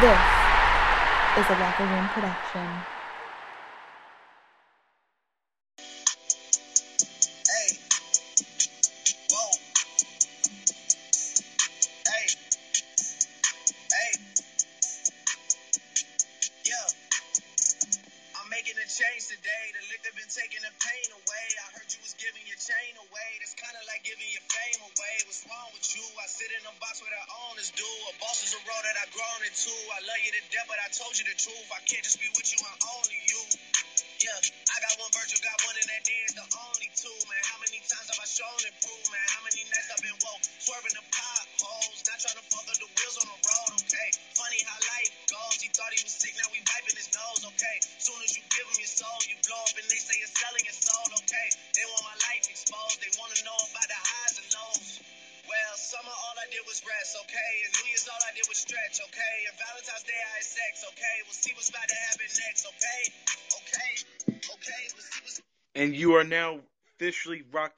This is a Locker Room production.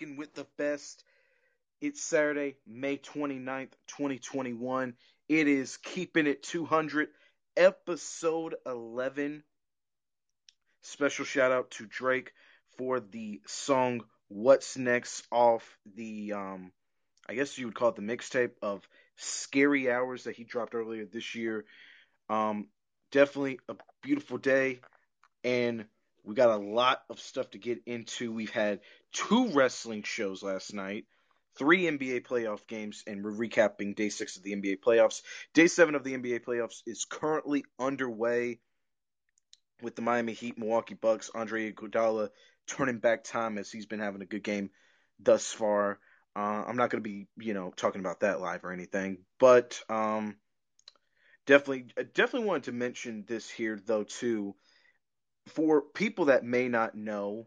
Rocking with the best. It's Saturday, May 29th, 2021. It is Keeping It 200, episode 11. Special shout out to Drake for the song What's Next off the, um, I guess you would call it the mixtape of Scary Hours that he dropped earlier this year. Um, definitely a beautiful day, and we got a lot of stuff to get into. We've had two wrestling shows last night, three NBA playoff games, and we're recapping day six of the NBA playoffs. Day seven of the NBA playoffs is currently underway with the Miami Heat, Milwaukee Bucks, Andre Iguodala turning back time as he's been having a good game thus far. Uh, I'm not going to be, you know, talking about that live or anything, but um, definitely, definitely wanted to mention this here though too, for people that may not know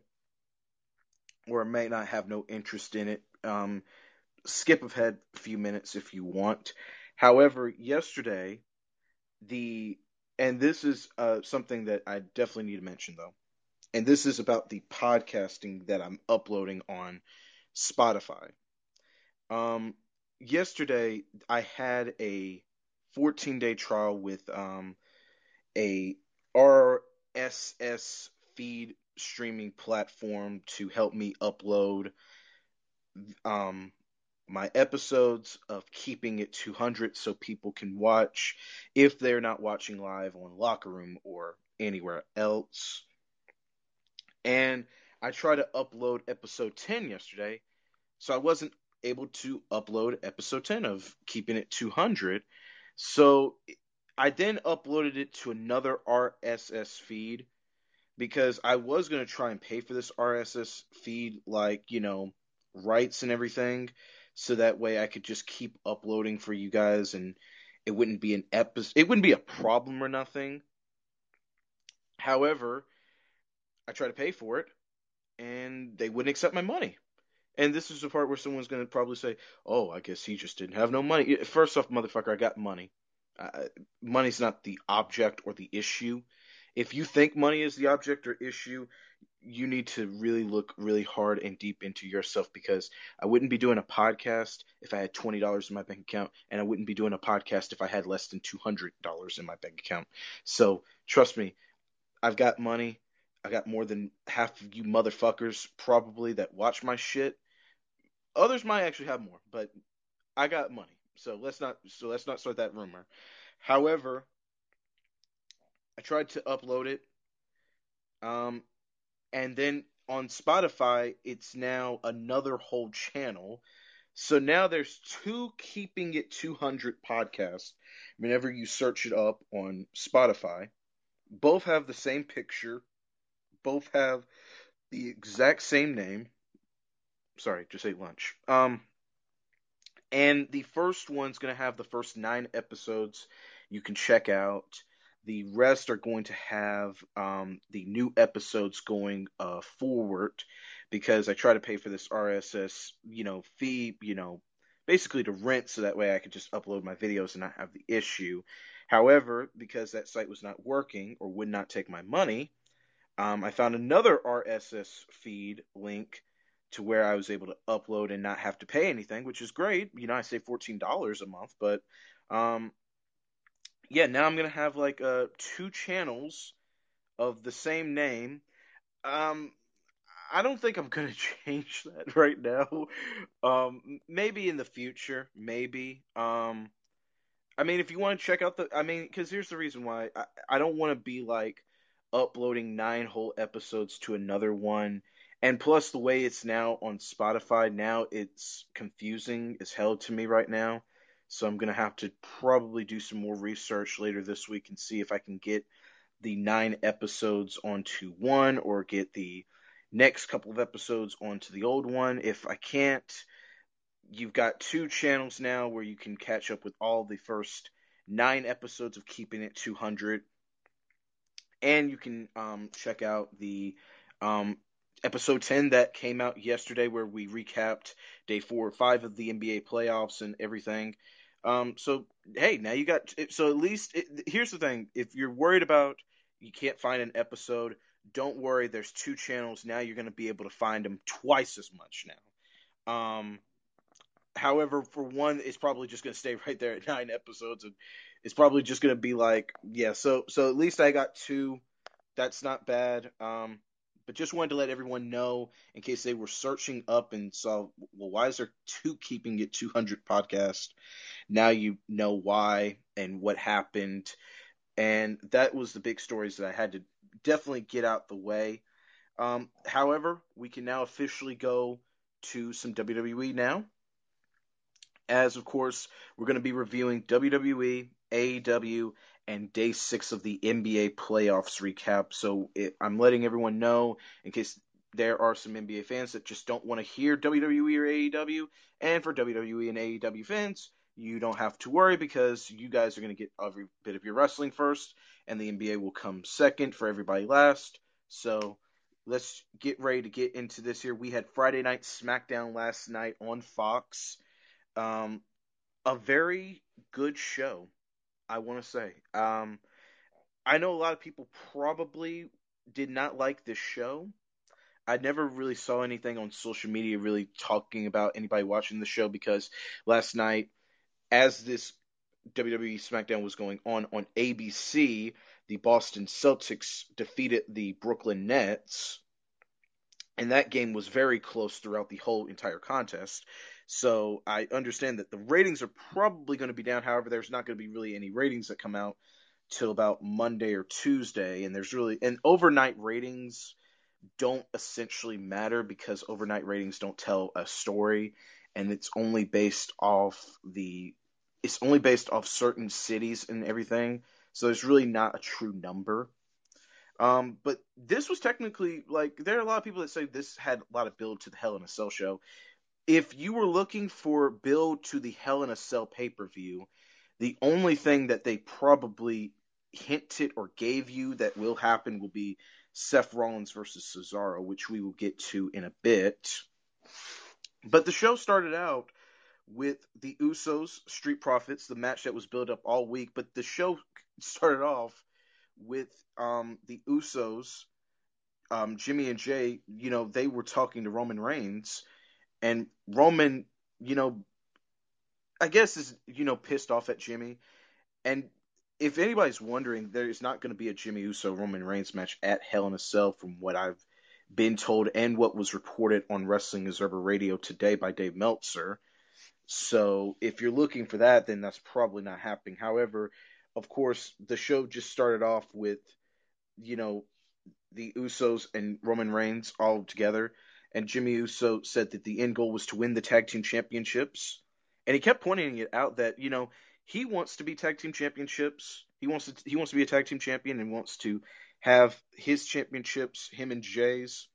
or may not have no interest in it. Um, skip ahead a few minutes if you want. However, yesterday, the and this is uh, something that I definitely need to mention though, and this is about the podcasting that I'm uploading on Spotify. Um, yesterday I had a 14 day trial with um, a RSS feed streaming platform to help me upload um, my episodes of keeping it 200 so people can watch if they're not watching live on Locker Room or anywhere else. And I tried to upload episode 10 yesterday, so I wasn't able to upload episode 10 of keeping it 200. So I then uploaded it to another RSS feed because I was going to try and pay for this RSS feed, like, you know, rights and everything, so that way I could just keep uploading for you guys and it wouldn't be an episode, it wouldn't be a problem or nothing. However, I tried to pay for it and they wouldn't accept my money. And this is the part where someone's going to probably say, "Oh, I guess he just didn't have no money." First off, motherfucker, I got money. Uh, money's not the object or the issue. If you think money is the object or issue, you need to really look really hard and deep into yourself because I wouldn't be doing a podcast if I had twenty dollars in my bank account, and I wouldn't be doing a podcast if I had less than two hundred dollars in my bank account. So trust me, I've got money. I got more than half of you motherfuckers probably that watch my shit. Others might actually have more, but I got money. So let's not so let's not start that rumor. However, I tried to upload it. Um and then on Spotify, it's now another whole channel. So now there's two Keeping It 200 podcasts. Whenever you search it up on Spotify, both have the same picture, both have the exact same name. Sorry, just ate lunch. Um, and the first one's going to have the first nine episodes you can check out. The rest are going to have um, the new episodes going uh, forward because I try to pay for this RSS, you know, fee, you know, basically to rent so that way I could just upload my videos and not have the issue. However, because that site was not working or would not take my money, um, I found another RSS feed link to where I was able to upload and not have to pay anything, which is great. You know, I save fourteen dollars a month, but um, yeah, now I'm gonna have like uh two channels of the same name. Um, I don't think I'm gonna change that right now. Um, maybe in the future, maybe. Um, I mean, if you want to check out the, I mean, because here's the reason why I, I don't want to be like uploading nine whole episodes to another one. And plus, the way it's now on Spotify, now it's confusing as hell to me right now. So I'm gonna have to probably do some more research later this week and see if I can get the nine episodes onto one or get the next couple of episodes onto the old one. If I can't, you've got two channels now where you can catch up with all the first nine episodes of Keeping It 200. And you can um, check out the um, episode 10 that came out yesterday where we recapped day four or five of the NBA playoffs and everything. Um, so, hey, now you got. So, at least, it, here's the thing if you're worried about you can't find an episode, don't worry. There's two channels. Now you're going to be able to find them twice as much now. Um, however, for one, it's probably just going to stay right there at nine episodes, and it's probably just going to be like, yeah. So, so at least I got two. That's not bad. Um, but just wanted to let everyone know in case they were searching up and saw, well, why is there two keeping it 200 podcast? Now you know why and what happened. And that was the big stories that I had to definitely get out the way. Um, however, we can now officially go to some WWE now. As of course, we're going to be reviewing WWE, AEW, and day six of the NBA playoffs recap. So it, I'm letting everyone know in case there are some NBA fans that just don't want to hear WWE or AEW. And for WWE and AEW fans, you don't have to worry because you guys are going to get every bit of your wrestling first, and the NBA will come second for everybody last. So let's get ready to get into this here. We had Friday Night SmackDown last night on Fox. Um, a very good show, I want to say. Um, I know a lot of people probably did not like this show. I never really saw anything on social media really talking about anybody watching the show because last night, as this WWE SmackDown was going on on ABC, the Boston Celtics defeated the Brooklyn Nets, and that game was very close throughout the whole entire contest. So I understand that the ratings are probably going to be down. However, there's not going to be really any ratings that come out till about Monday or Tuesday, and there's really and overnight ratings don't essentially matter because overnight ratings don't tell a story, and it's only based off the it's only based off certain cities and everything. So there's really not a true number. Um, but this was technically like there are a lot of people that say this had a lot of build to the Hell in a Cell show if you were looking for build to the Hell in a Cell pay per view, the only thing that they probably hinted or gave you that will happen will be Seth Rollins versus Cesaro, which we will get to in a bit. But the show started out with the Usos, Street Profits, the match that was built up all week. But the show started off with um, the Usos, um, Jimmy and Jey. You know, they were talking to Roman Reigns and Roman, you know, I guess is you know pissed off at Jimmy, and if anybody's wondering, there is not going to be a Jimmy Uso Roman Reigns match at Hell in a Cell, from what I've been told and what was reported on Wrestling Observer Radio today by Dave Meltzer. So if you're looking for that, then that's probably not happening. However, of course, the show just started off with, you know, the Usos and Roman Reigns all together and Jimmy Uso said that the end goal was to win the tag team championships. And he kept pointing it out that, you know, he wants to be tag team championships. He wants to he wants to be a tag team champion and wants to have his championships, him and Jey's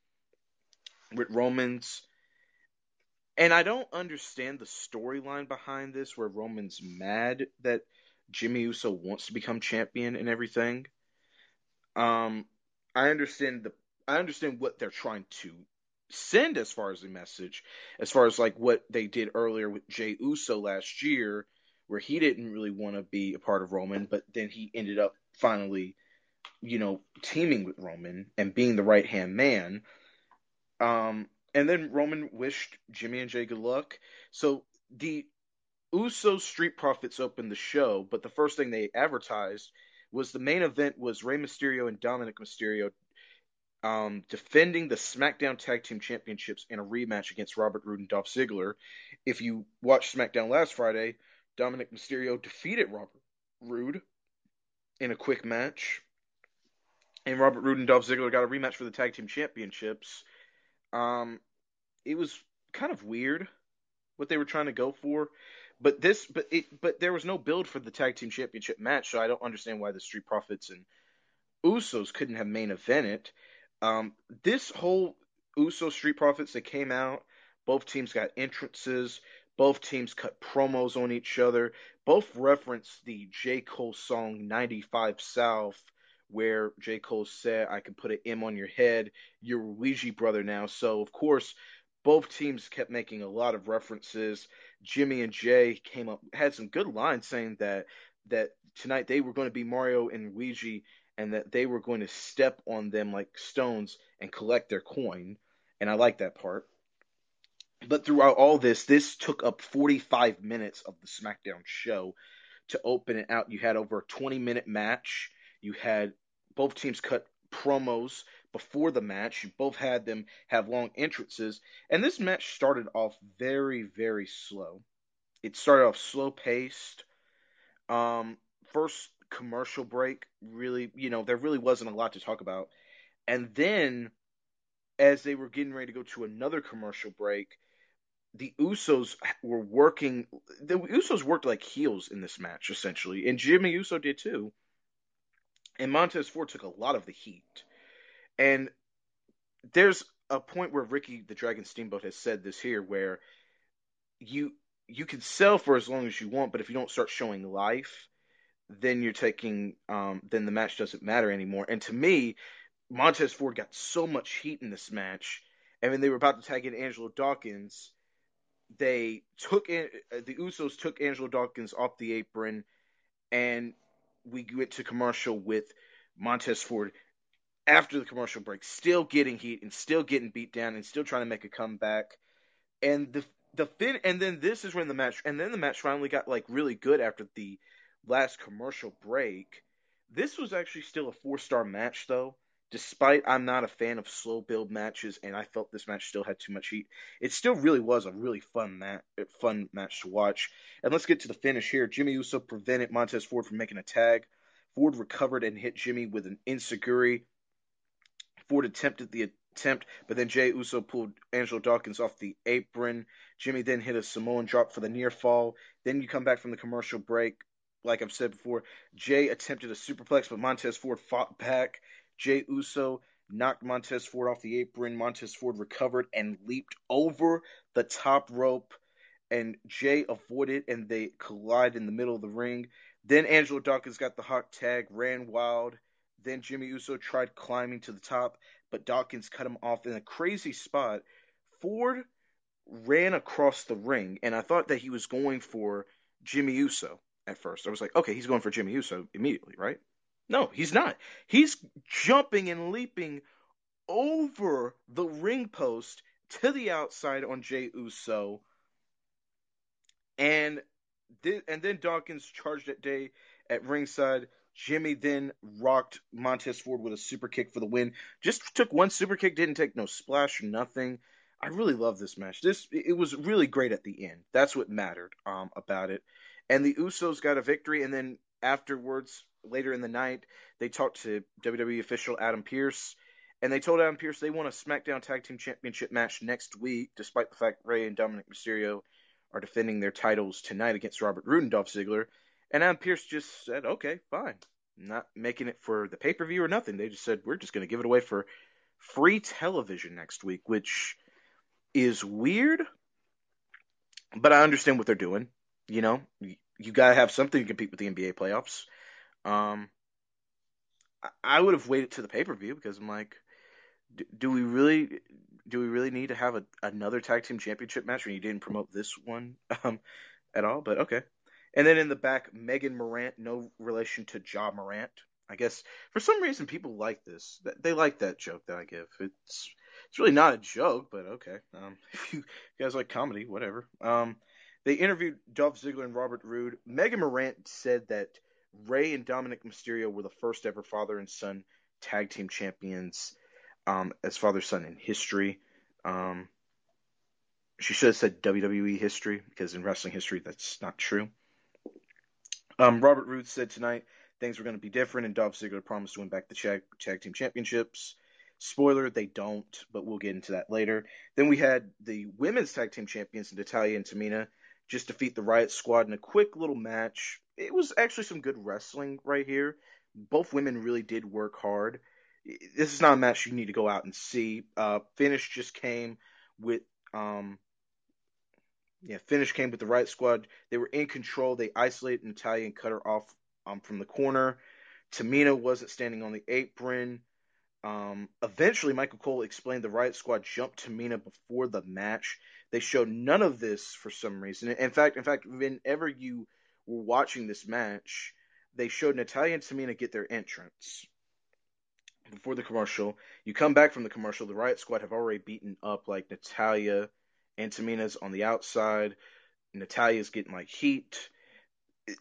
with Romans. And I don't understand the storyline behind this where Roman's mad that Jimmy Uso wants to become champion and everything. Um I understand the I understand what they're trying to send as far as the message, as far as like what they did earlier with Jey Uso last year, where he didn't really want to be a part of Roman, but then he ended up finally, you know, teaming with Roman and being the right hand man. Um, and then Roman wished Jimmy and Jey good luck. So the Uso Street Profits opened the show, but the first thing they advertised was the main event was Rey Mysterio and Dominic Mysterio um, defending the SmackDown Tag Team Championships in a rematch against Robert Roode and Dolph Ziggler. If you watched SmackDown last Friday, Dominic Mysterio defeated Robert Roode in a quick match, and Robert Roode and Dolph Ziggler got a rematch for the Tag Team Championships. Um, it was kind of weird what they were trying to go for. But this, but it, but there was no build for the tag team championship match, so I don't understand why the Street Profits and Usos couldn't have main evented. Um, this whole Uso Street Profits that came out, both teams got entrances, both teams cut promos on each other, both referenced the J Cole song "95 South." Where J. Cole said, I can put an M on your head. You're Luigi brother now. So, of course, both teams kept making a lot of references. Jimmy and Jey came up had some good lines saying that that tonight they were going to be Mario and Luigi and that they were going to step on them like stones and collect their coin. And I like that part. But throughout all this, this took up 45 minutes of the SmackDown show to open it out. You had over a 20 minute match. You had both teams cut promos before the match. You both had them have long entrances, and this match started off very, very slow. It started off slow paced. Um, first commercial break, really, you know, there really wasn't a lot to talk about. And then, as they were getting ready to go to another commercial break, the Usos were working. The Usos worked like heels in this match, essentially, and Jimmy Uso did too. And Montez Ford took a lot of the heat. And there's a point where Ricky the Dragon Steamboat has said this here where you you can sell for as long as you want, but if you don't start showing life, then you're taking um, then the match doesn't matter anymore. And to me, Montez Ford got so much heat in this match, and when they were about to tag in Angelo Dawkins, they took in the Usos took Angelo Dawkins off the apron, and we went to commercial with Montez Ford after the commercial break, still getting heat and still getting beat down and still trying to make a comeback. And the the fin and then this is when the match and then the match finally got like really good after the last commercial break. This was actually still a four star match though. Despite I'm not a fan of slow build matches and I felt this match still had too much heat, it still really was a really fun mat fun match to watch. And let's get to the finish here. Jimmy Uso prevented Montez Ford from making a tag. Ford recovered and hit Jimmy with an enzuigiri Ford attempted the attempt, but then Jey Uso pulled Angelo Dawkins off the apron. Jimmy then hit a Samoan drop for the near fall. Then you come back from the commercial break. Like I've said before, Jey attempted a superplex, but Montez Ford fought back. Jey Uso knocked Montez Ford off the apron. Montez Ford recovered and leaped over the top rope, and Jey avoided, and they collide in the middle of the ring. Then Angelo Dawkins got the hot tag, ran wild, then Jimmy Uso tried climbing to the top, but Dawkins cut him off in a crazy spot. Ford ran across the ring, and I thought that he was going for Jimmy Uso at first. I was like, okay, he's going for Jimmy Uso immediately, right? No, he's not. He's jumping and leaping over the ring post to the outside on Jey Uso. And and then Dawkins charged at Day at ringside. Jimmy then rocked Montez Ford with a super kick for the win. Just took one super kick, didn't take no splash or nothing. I really love this match. This it was really great at the end. That's what mattered um, about it. And the Usos got a victory, and then afterwards, later in the night, they talked to WWE official Adam Pearce, and they told Adam Pearce they want a SmackDown Tag Team Championship match next week, despite the fact Rey and Dominic Mysterio are defending their titles tonight against Robert Roode and Dolph Ziggler. And Adam Pearce just said, okay, fine. Not making it for the pay per view or nothing. They just said, we're just going to give it away for free television next week, which is weird, but I understand what they're doing. You know, you, got to have something to compete with the NBA playoffs. Um, I, would have waited to the pay per view because I'm like, do, do we really do we really need to have a, another tag team championship match when you didn't promote this one um, at all? But okay. And then in the back, Megan Morant, no relation to Ja Morant. I guess for some reason people like this. They like that joke that I give. It's it's really not a joke, but okay. Um, if you guys like comedy, whatever. Um, They interviewed Dolph Ziggler and Robert Roode. Megan Morant said that Rey and Dominic Mysterio were the first ever father and son tag team champions um, as father son in history. Um, she should have said WWE history because in wrestling history that's not true. Um, Robert Roode said tonight things were going to be different, and Dolph Ziggler promised to win back the tag, tag team championships. Spoiler, they don't, but we'll get into that later. Then we had the women's tag team champions, Natalya and Tamina, just defeat the Riot Squad in a quick little match. It was actually some good wrestling right here. Both women really did work hard. This is not a match you need to go out and see. Uh, finish just came with um, yeah, finish came with the Riot Squad. They were in control. They isolated Natalya and cut her off um, from the corner. Tamina wasn't standing on the apron. Um, eventually, Michael Cole explained the Riot Squad jumped Tamina before the match. They showed none of this for some reason. In fact, in fact, whenever you were watching this match, they showed Natalya and Tamina get their entrance before the commercial. You come back from the commercial, the Riot Squad have already beaten up like Natalya and Tamina's on the outside. Natalya's getting like heat.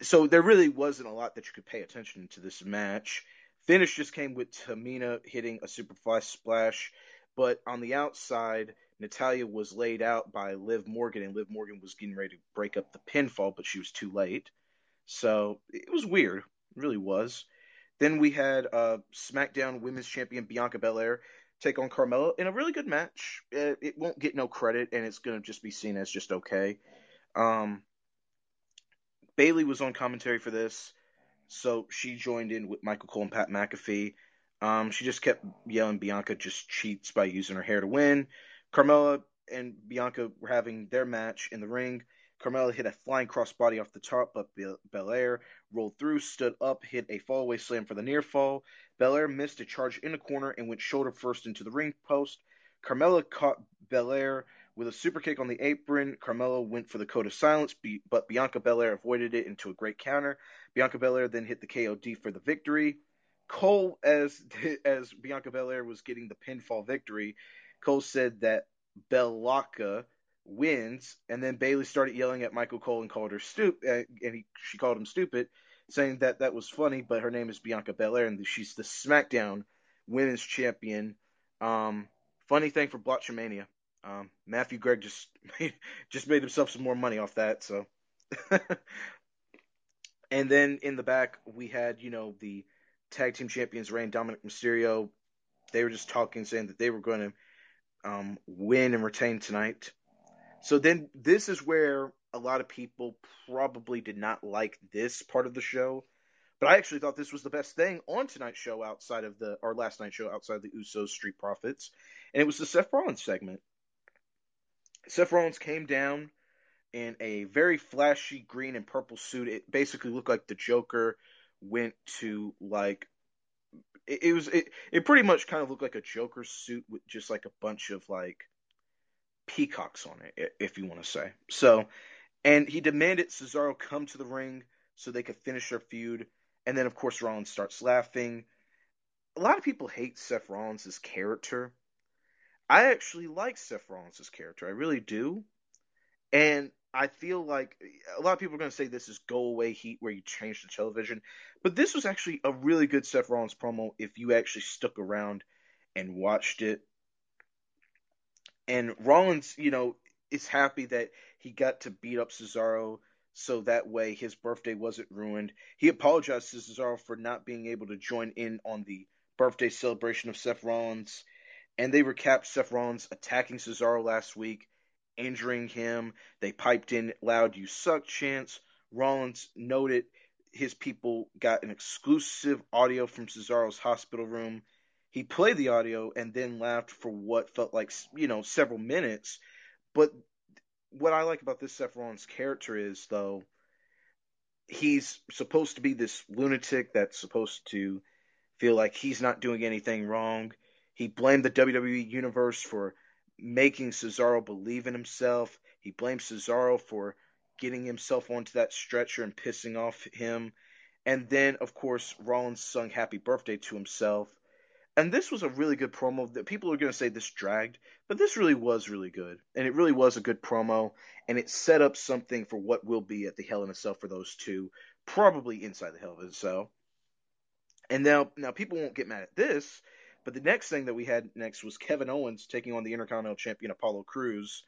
So there really wasn't a lot that you could pay attention to this match. Finish just came with Tamina hitting a superfly splash, but on the outside, Natalya was laid out by Liv Morgan, and Liv Morgan was getting ready to break up the pinfall, but she was too late. So it was weird. It really was. Then we had uh, SmackDown Women's Champion Bianca Belair take on Carmella in a really good match. It, won't get no credit, and it's going to just be seen as just okay. Um, Bayley was on commentary for this. So she joined in with Michael Cole and Pat McAfee. Um, she just kept yelling Bianca just cheats by using her hair to win. Carmella and Bianca were having their match in the ring. Carmella hit a flying crossbody off the top, but Belair rolled through, stood up, hit a fallaway slam for the near fall. Belair missed a charge in the corner and went shoulder first into the ring post. Carmella caught Belair with a super kick on the apron, Carmella went for the code of silence, but Bianca Belair avoided it into a great counter. Bianca Belair then hit the KOD for the victory. Cole, as as Bianca Belair was getting the pinfall victory, Cole said that Belaka wins, and then Bayley started yelling at Michael Cole and called her stupid, uh, and he, she called him stupid, saying that that was funny, but her name is Bianca Belair, and she's the SmackDown Women's Champion. Um, funny thing for Botchamania. Um, Matthew Gregg just made, just made himself some more money off that. So, and then in the back we had you know the tag team champions Rey and Dominic Mysterio. They were just talking, saying that they were going to um, win and retain tonight. So then this is where a lot of people probably did not like this part of the show. But I actually thought this was the best thing on tonight's show outside of the our last night's show outside the Usos Street Profits, and it was the Seth Rollins segment. Seth Rollins came down in a very flashy green and purple suit. It basically looked like the Joker went to like it, it was it, it pretty much kind of looked like a Joker suit with just like a bunch of like peacocks on it, if you want to say. So, and he demanded Cesaro come to the ring so they could finish their feud. And then, of course, Rollins starts laughing. A lot of people hate Seth Rollins' character. I actually like Seth Rollins' character. I really do. And I feel like a lot of people are going to say this is go away heat where you change the television. But this was actually a really good Seth Rollins promo if you actually stuck around and watched it. And Rollins, you know, is happy that he got to beat up Cesaro so that way his birthday wasn't ruined. He apologized to Cesaro for not being able to join in on the birthday celebration of Seth Rollins and they recapped Seth Rollins attacking Cesaro last week, injuring him. They piped in loud "You suck" chants. Rollins noted his people got an exclusive audio from Cesaro's hospital room. He played the audio and then laughed for what felt like you know several minutes. But what I like about this Seth Rollins character is though he's supposed to be this lunatic that's supposed to feel like he's not doing anything wrong he blamed the WWE Universe for making Cesaro believe in himself. He blamed Cesaro for getting himself onto that stretcher and pissing off him. And then, of course, Rollins sung happy birthday to himself. And this was a really good promo. That people are going to say this dragged, but this really was really good, and it really was a good promo, and it set up something for what will be at the Hell in a Cell for those two, probably inside the Hell in a Cell. And now, now people won't get mad at this, but the next thing that we had next was Kevin Owens taking on the Intercontinental Champion Apollo Crews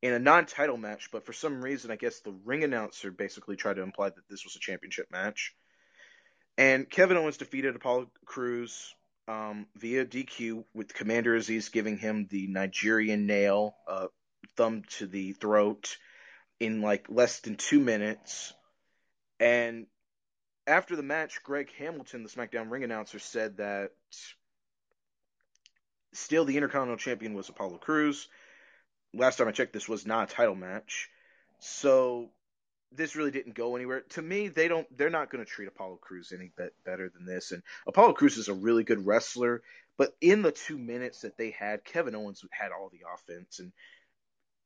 in a non-title match. But for some reason, I guess the ring announcer basically tried to imply that this was a championship match. And Kevin Owens defeated Apollo Crews um, via DQ with Commander Azeez giving him the Nigerian nail, uh, thumb to the throat, in like less than two minutes. And after the match, Greg Hamilton, the SmackDown ring announcer, said that still the Intercontinental Champion was Apollo Crews. Last time I checked, this was not a title match. So this really didn't go anywhere. To me, they don't. They're not going to treat Apollo Crews any better than this. And Apollo Crews is a really good wrestler, but in the two minutes that they had, Kevin Owens had all the offense, and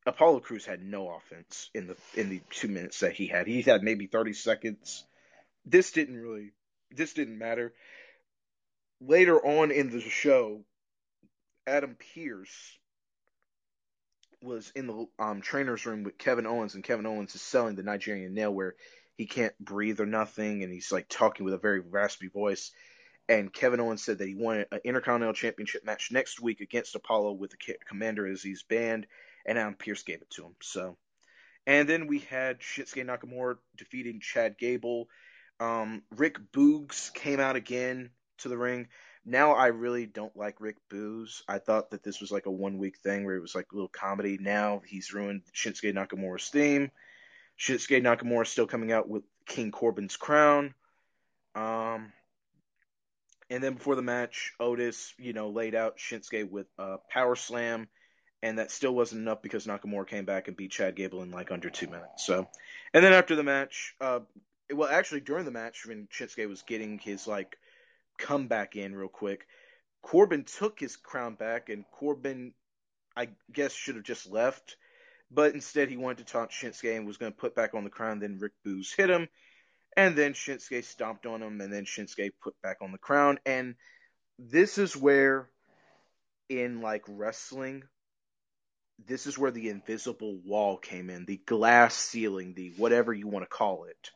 Apollo Cruz had no offense in the in the two minutes that he had. He had maybe thirty seconds. This didn't really. This didn't matter. Later on in the show, Adam Pearce was in the um, trainer's room with Kevin Owens, and Kevin Owens is selling the Nigerian nail where he can't breathe or nothing, and he's like talking with a very raspy voice. And Kevin Owens said that he wanted an Intercontinental Championship match next week against Apollo with the Commander Azeez band, and Adam Pearce gave it to him. So, and then we had Shinsuke Nakamura defeating Chad Gable. Um, Rick Boogs came out again to the ring now I really don't like Rick Boogs. I thought that this was like a one week thing where it was like a little comedy. Now he's ruined Shinsuke Nakamura's theme. Shinsuke Nakamura is still coming out with King Corbin's crown. Um, and then before the match, Otis, you know, laid out Shinsuke with a power slam, and that still wasn't enough because Nakamura came back and beat Chad Gable in like under two minutes. So, and then after the match, uh, well, actually during the match when Shinsuke was getting his like come back in real quick. Corbin took his crown back, and Corbin, I guess, should have just left. But instead, he wanted to taunt Shinsuke and was going to put back on the crown. Then Rick Boogs hit him, and then Shinsuke stomped on him, and then Shinsuke put back on the crown. And this is where, in like wrestling, this is where the invisible wall came in, the glass ceiling, the whatever you want to call it.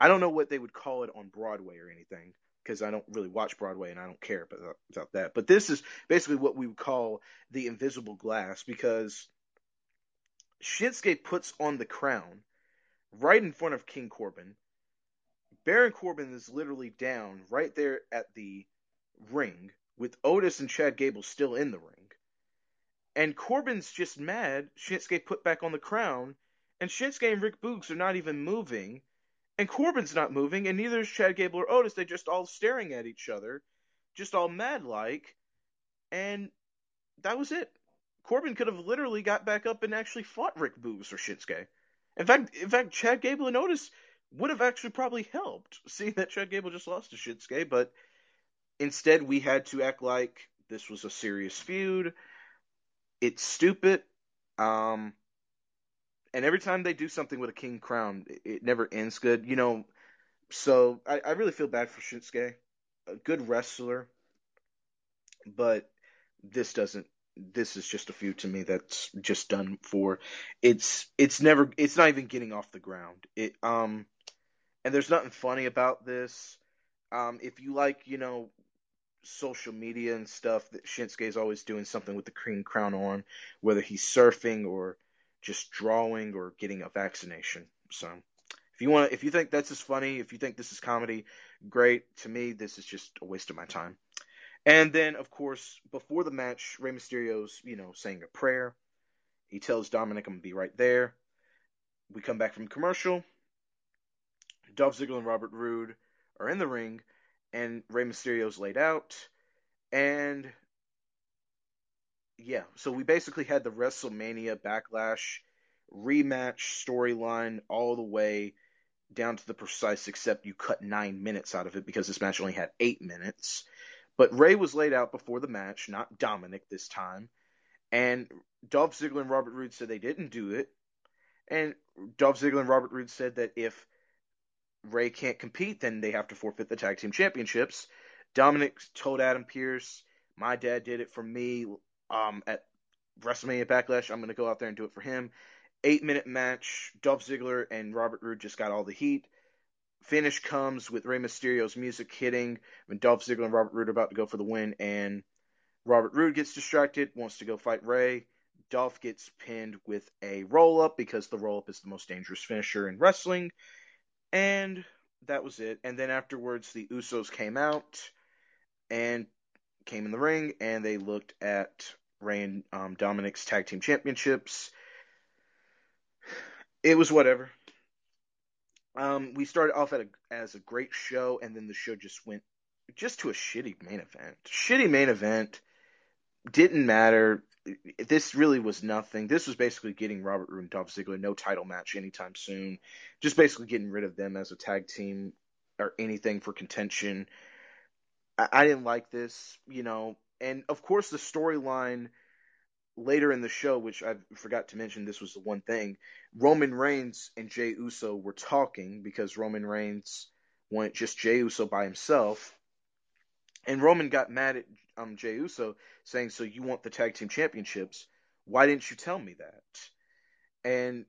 I don't know what they would call it on Broadway or anything, because I don't really watch Broadway and I don't care about, about that. But this is basically what we would call the invisible glass because Shinsuke puts on the crown right in front of King Corbin. Baron Corbin is literally down right there at the ring with Otis and Chad Gable still in the ring. And Corbin's just mad Shinsuke put back on the crown, and Shinsuke and Rick Boogs are not even moving and Corbin's not moving, and neither is Chad Gable or Otis. They're just all staring at each other, just all mad like. And that was it. Corbin could have literally got back up and actually fought Rick Boogs or Shinsuke. In fact, in fact, Chad Gable and Otis would have actually probably helped, seeing that Chad Gable just lost to Shinsuke. But instead, we had to act like this was a serious feud. It's stupid. Um, and every time they do something with a king crown, it, it never ends good. You know, so I, I really feel bad for Shinsuke, a good wrestler, but this doesn't. This is just a feud to me that's just done for. It's it's never it's not even getting off the ground. It um, and there's nothing funny about this. Um, if you like, you know, social media and stuff, that Shinsuke is always doing something with the king crown on, whether he's surfing or just drawing or getting a vaccination. So if you want, if you think that's as funny, if you think this is comedy, great. To me, this is just a waste of my time. And then, of course, before the match, Rey Mysterio's, you know, saying a prayer. He tells Dominic, I'm to be right there. We come back from commercial. Dolph Ziggler and Robert Roode are in the ring, and Rey Mysterio's laid out. And yeah, so we basically had the WrestleMania Backlash rematch storyline all the way down to the precise, except you cut nine minutes out of it because this match only had eight minutes. But Rey was laid out before the match, not Dominic this time. And Dolph Ziggler and Robert Roode said they didn't do it. And Dolph Ziggler and Robert Roode said that if Rey can't compete, then they have to forfeit the tag team championships. Dominic told Adam Pearce My dad did it for me um, at WrestleMania Backlash. I'm going to go out there and do it for him. Eight minute match. Dolph Ziggler and Robert Roode just got all the heat. Finish comes with Rey Mysterio's music hitting when Dolph Ziggler and Robert Roode are about to go for the win, and Robert Roode gets distracted, wants to go fight Rey. Dolph gets pinned with a roll up because the roll up is the most dangerous finisher in wrestling. And that was it. And then afterwards, the Usos came out and came in the ring and they looked at Rey and um, Dominic's tag team championships. It was whatever. Um, we started off at a, as a great show, and then the show just went just to a shitty main event. Shitty main event didn't matter. This really was nothing. This was basically getting Robert Roode and Dolph Ziggler no title match anytime soon. Just basically getting rid of them as a tag team or anything for contention. I, I didn't like this, you know. And of course, the storyline later in the show, which I forgot to mention, this was the one thing. Roman Reigns and Jey Uso were talking because Roman Reigns went just Jey Uso by himself. And Roman got mad at um, Jey Uso, saying, "So you want the tag team championships? Why didn't you tell me that?" And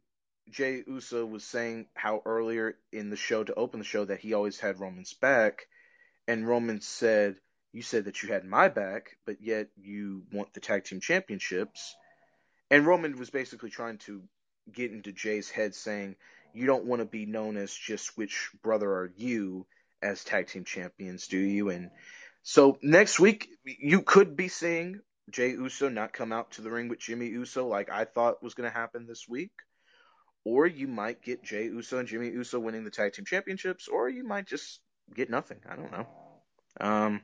Jey Uso was saying how earlier in the show to open the show that he always had Roman's back, and Roman said, "You said that you had my back, but yet you want the tag team championships." And Roman was basically trying to get into Jey's head, saying, "You don't want to be known as just which brother are you as tag team champions, do you?" And so next week you could be seeing Jey Uso not come out to the ring with Jimmy Uso like I thought was going to happen this week. Or you might get Jey Uso and Jimmy Uso winning the tag team championships, or you might just get nothing. I don't know. Um,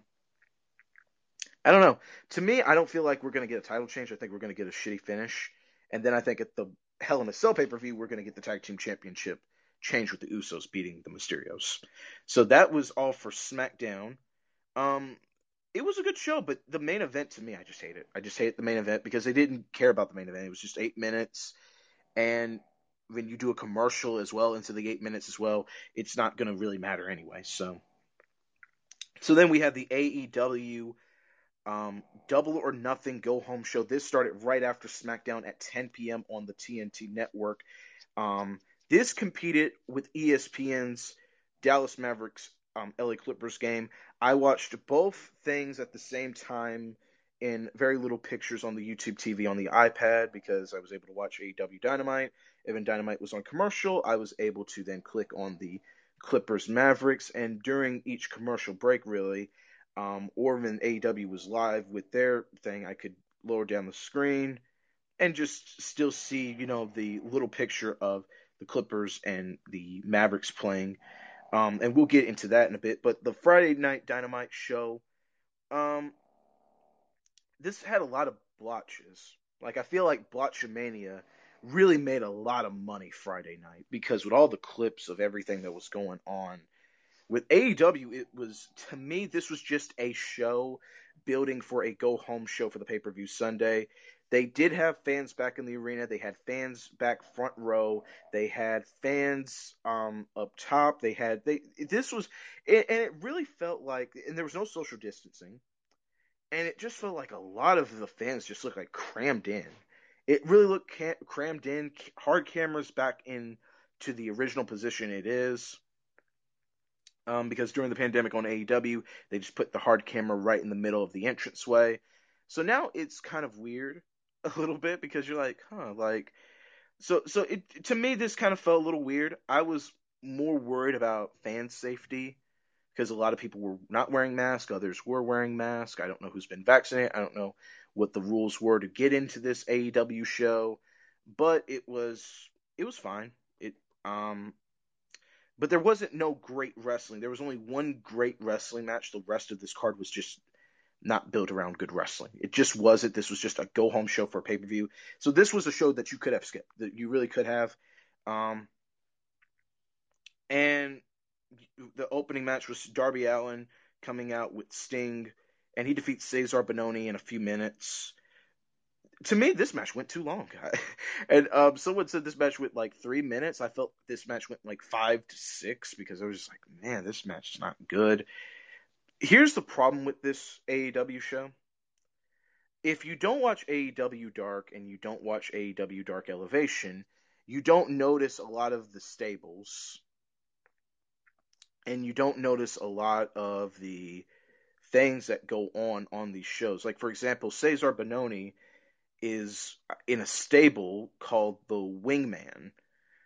I don't know. To me, I don't feel like we're going to get a title change. I think we're going to get a shitty finish. And then I think at the Hell in a Cell pay per view, we're going to get the tag team championship change with the Usos beating the Mysterios. So that was all for SmackDown. Um, it was a good show, but the main event to me, I just hate it. I just hate the main event because they didn't care about the main event. It was just eight minutes, and when you do a commercial as well into the eight minutes as well, it's not going to really matter anyway. So, so then we had the AEW um, Double or Nothing Go Home show. This started right after SmackDown at 10 p.m. on the TNT network. Um, this competed with ESPN's Dallas Mavericks um, LA Clippers game. I watched both things at the same time in very little pictures on the YouTube TV on the iPad because I was able to watch AEW Dynamite. Even Dynamite was on commercial, I was able to then click on the Clippers Mavericks, and during each commercial break, really, um, or when AEW was live with their thing, I could lower down the screen and just still see, you know, the little picture of the Clippers and the Mavericks playing. Um, and we'll get into that in a bit. But the Friday Night Dynamite show, um, this had a lot of blotches. Like I feel like Blotchamania really made a lot of money Friday night because with all the clips of everything that was going on with AEW, it was to me this was just a show building for a go home show for the pay per view Sunday. They did have fans back in the arena. They had fans back front row. They had fans um, up top. They had they. This was and it really felt like, and there was no social distancing, and it just felt like a lot of the fans just looked like crammed in. It really looked cam- crammed in. Hard cameras back in to the original position it is. Um, because during the pandemic on AEW, they just put the hard camera right in the middle of the entranceway. So now it's kind of weird a little bit because you're like, huh, like so so it to me this kind of felt a little weird. I was more worried about fan safety because a lot of people were not wearing masks, others were wearing masks. I don't know who's been vaccinated. I don't know what the rules were to get into this AEW show, but it was it was fine. It um but there wasn't no great wrestling. There was only one great wrestling match. The rest of this card was just not built around good wrestling. It just wasn't. This was just a go home show for a pay per view. So this was a show that you could have skipped. That you really could have. Um, and the opening match was Darby Allin coming out with Sting, and he defeats Cezar Bononi in a few minutes. To me, this match went too long. and um, someone said this match went like three minutes. I felt this match went like five to six because I was just like, man, this match is not good here's the problem with this AEW show. if you don't watch AEW Dark and you don't watch AEW Dark Elevation, you don't notice a lot of the stables and you don't notice a lot of the things that go on on these shows. Like for example, Cezar Bononi is in a stable called the Wingman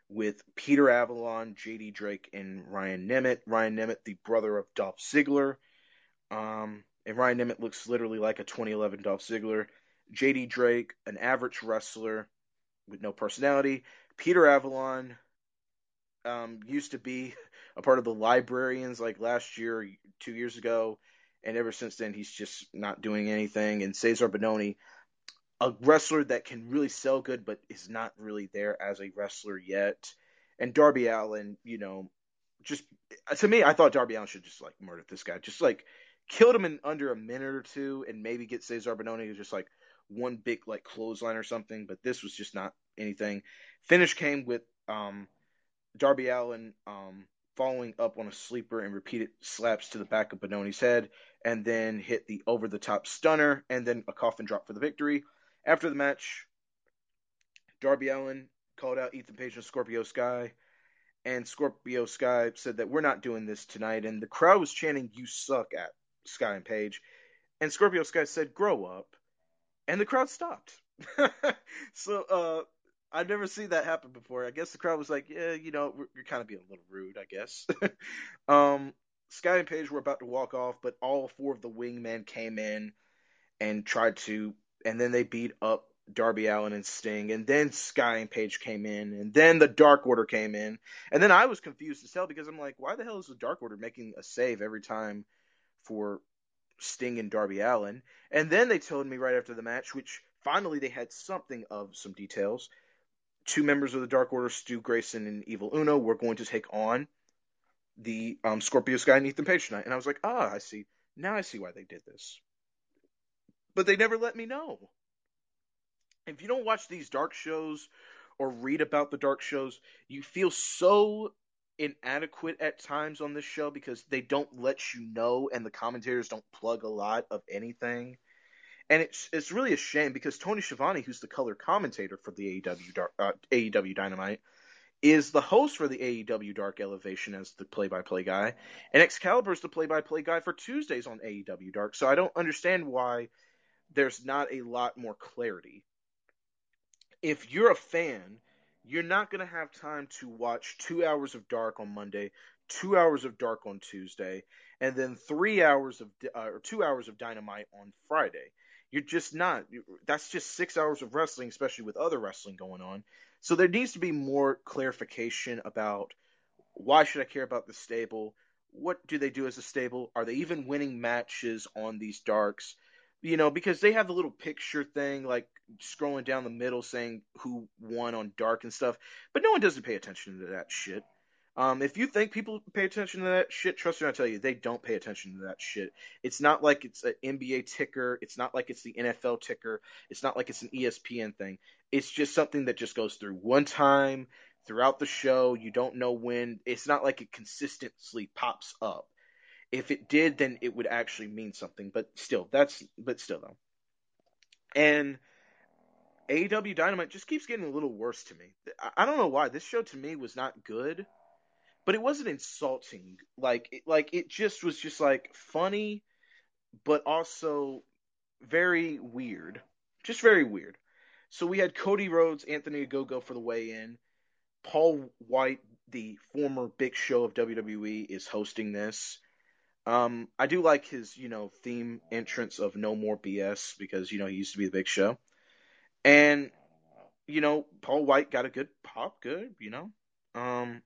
with Peter Avalon, JD Drake, and Ryan Nemeth. Ryan Nemeth, the brother of Dolph Ziggler. Um, and Ryan Nemeth looks literally like a 2011 Dolph Ziggler. JD Drake, an average wrestler with no personality. Peter Avalon um, used to be a part of the Librarians like last year, two years ago, and ever since then he's just not doing anything. And Cezar Bononi, a wrestler that can really sell good, but is not really there as a wrestler yet. And Darby Allin, you know, just to me, I thought Darby Allin should just like murder this guy, just like killed him in under a minute or two, and maybe get Cezar Bononi to just like one big like clothesline or something. But this was just not anything. Finish came with um, Darby Allin um, following up on a sleeper and repeated slaps to the back of Bononi's head, and then hit the over the top stunner, and then a coffin drop for the victory. After the match, Darby Allin called out Ethan Page and Scorpio Sky, and Scorpio Sky said that we're not doing this tonight, and the crowd was chanting "You suck" at Sky and Page, and Scorpio Sky said "Grow up," and the crowd stopped. so uh, I've never seen that happen before. I guess the crowd was like, "Yeah, you know, you're kind of being a little rude." I guess. um, Sky and Page were about to walk off, but all four of the wingmen came in and tried to, and then they beat up Darby Allin and Sting, and then Sky and Page came in, and then the Dark Order came in, and then I was confused as hell because I'm like, why the hell is the Dark Order making a save every time for Sting and Darby Allin? And then they told me right after the match, which finally they had something of some details. Two members of the Dark Order, Stu Grayson and Evil Uno, were going to take on the um, Scorpio Sky and Ethan Page tonight. And I was like, ah, I see. Now I see why they did this. But they never let me know. If you don't watch these dark shows or read about the dark shows, you feel so inadequate at times on this show because they don't let you know and the commentators don't plug a lot of anything. And it's it's really a shame because Tony Schiavone, who's the color commentator for the AEW uh, AEW Dynamite, is the host for the AEW Dark Elevation as the play-by-play guy, and Excalibur is the play-by-play guy for Tuesdays on AEW Dark. So I don't understand why there's not a lot more clarity. If you're a fan, you're not going to have time to watch two hours of Dark on Monday, two hours of Dark on Tuesday, and then three hours of uh, or two hours of Dynamite on Friday. You're just not. That's just six hours of wrestling, especially with other wrestling going on. So there needs to be more clarification about why should I care about the stable? What do they do as a stable? Are they even winning matches on these darks? You know, because they have the little picture thing, like scrolling down the middle saying who won on dark and stuff, but no one doesn't pay attention to that shit. Um, if you think people pay attention to that shit, trust me, I tell you, they don't pay attention to that shit. It's not like it's an NBA ticker. It's not like it's the NFL ticker. It's not like it's an ESPN thing. It's just something that just goes through one time throughout the show. You don't know when. It's not like it consistently pops up. If it did, then it would actually mean something. But still, that's but still though. And AEW Dynamite just keeps getting a little worse to me. I don't know why. This show to me was not good, but it wasn't insulting. Like it, like it just was just like funny, but also very weird. Just very weird. So we had Cody Rhodes, Anthony Ogogo for the weigh in. Paul White, the former Big Show of WWE, is hosting this. Um, I do like his, you know, theme entrance of No More BS because, you know, he used to be the Big Show. And, you know, Paul White got a good pop, good, you know. Um,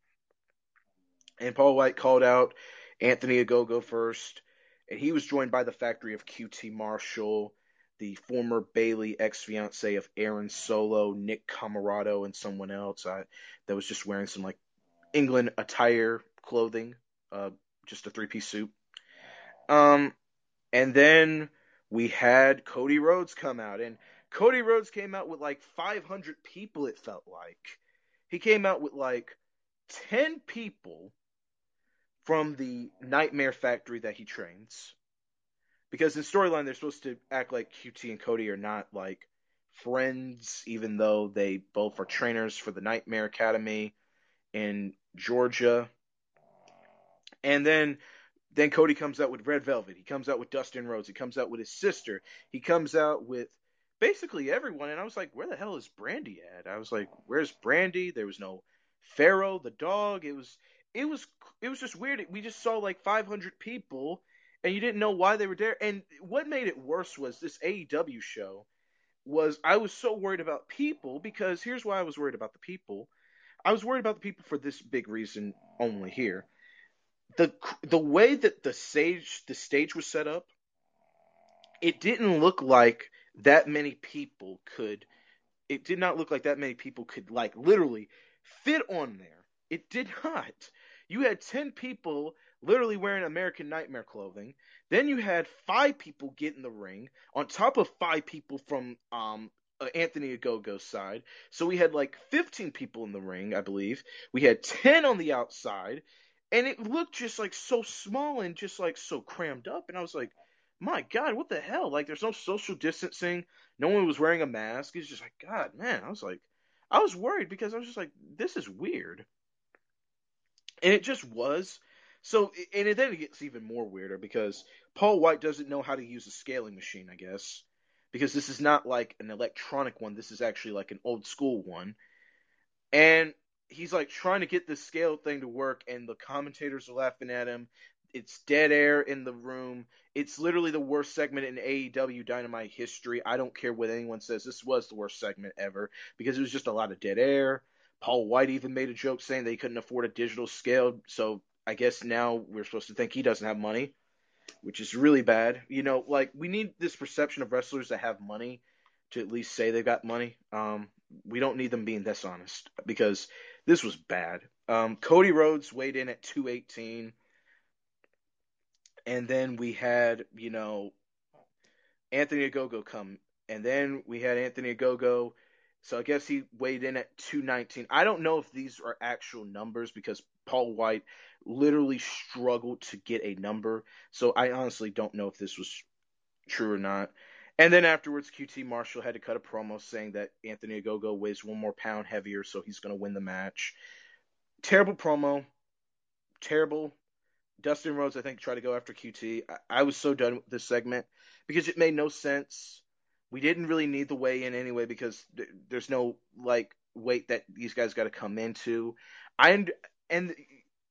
and Paul White called out Anthony Ogogo first, and he was joined by the factory of QT Marshall, the former Bailey ex fiance of Aaron Solo, Nick Comoroto, and someone else I, that was just wearing some like England attire clothing, uh, just a three piece suit. Um, and then we had Cody Rhodes come out, and Cody Rhodes came out with like 500 people. It felt like he came out with like 10 people from the Nightmare Factory that he trains. because in storyline they're supposed to act like QT and Cody are not like friends, even though they both are trainers for the Nightmare Academy in Georgia. And then then Cody comes out with Red Velvet. He comes out with Dustin Rhodes. He comes out with his sister. He comes out with basically everyone. And I was like, where the hell is Brandi at? I was like, where's Brandi? There was no Pharaoh, the dog. It was it was it was just weird. We just saw like 500 people, and you didn't know why they were there. And what made it worse was this AEW show was I was so worried about people because here's why I was worried about the people. I was worried about the people for this big reason only here. The the way that the stage the stage was set up, it didn't look like that many people could it did not look like that many people could like literally fit on there. It did not. You had 10 people literally wearing American Nightmare clothing. Then you had five people get in the ring on top of five people from um, uh, Anthony Ogogo's side. So we had like 15 people in the ring, I believe. We had 10 on the outside. And it looked just like so small and just like so crammed up. And I was like, my God, what the hell? Like, there's no social distancing. No one was wearing a mask. It's just like, God, man. I was like, I was worried because I was just like, this is weird. And it just was. So, and then it gets even more weirder because Paul White doesn't know how to use a scaling machine, I guess. Because this is not like an electronic one, this is actually like an old school one. And he's like trying to get this scale thing to work, and the commentators are laughing at him. It's dead air in the room. It's literally the worst segment in AEW Dynamite history. I don't care what anyone says. This was the worst segment ever because it was just a lot of dead air. Paul White even made a joke saying they couldn't afford a digital scale, so I guess now we're supposed to think he doesn't have money, which is really bad. You know, like we need this perception of wrestlers that have money to at least say they've got money. Um, we don't need them being dishonest because this was bad. Um, Cody Rhodes weighed in at 218 and then we had you know Anthony Ogogo come, and then we had Anthony Ogogo. So I guess he weighed in at 219. I don't know if these are actual numbers because Paul White literally struggled to get a number. So I honestly don't know if this was true or not. And then afterwards, QT Marshall had to cut a promo saying that Anthony Ogogo weighs one more pound heavier, so he's going to win the match. Terrible promo. Terrible. Dustin Rhodes, I think, tried to go after QT. I, I was so done with this segment because it made no sense. We didn't really need the weigh in anyway because th- there's no like weight that these guys got to come into. I and,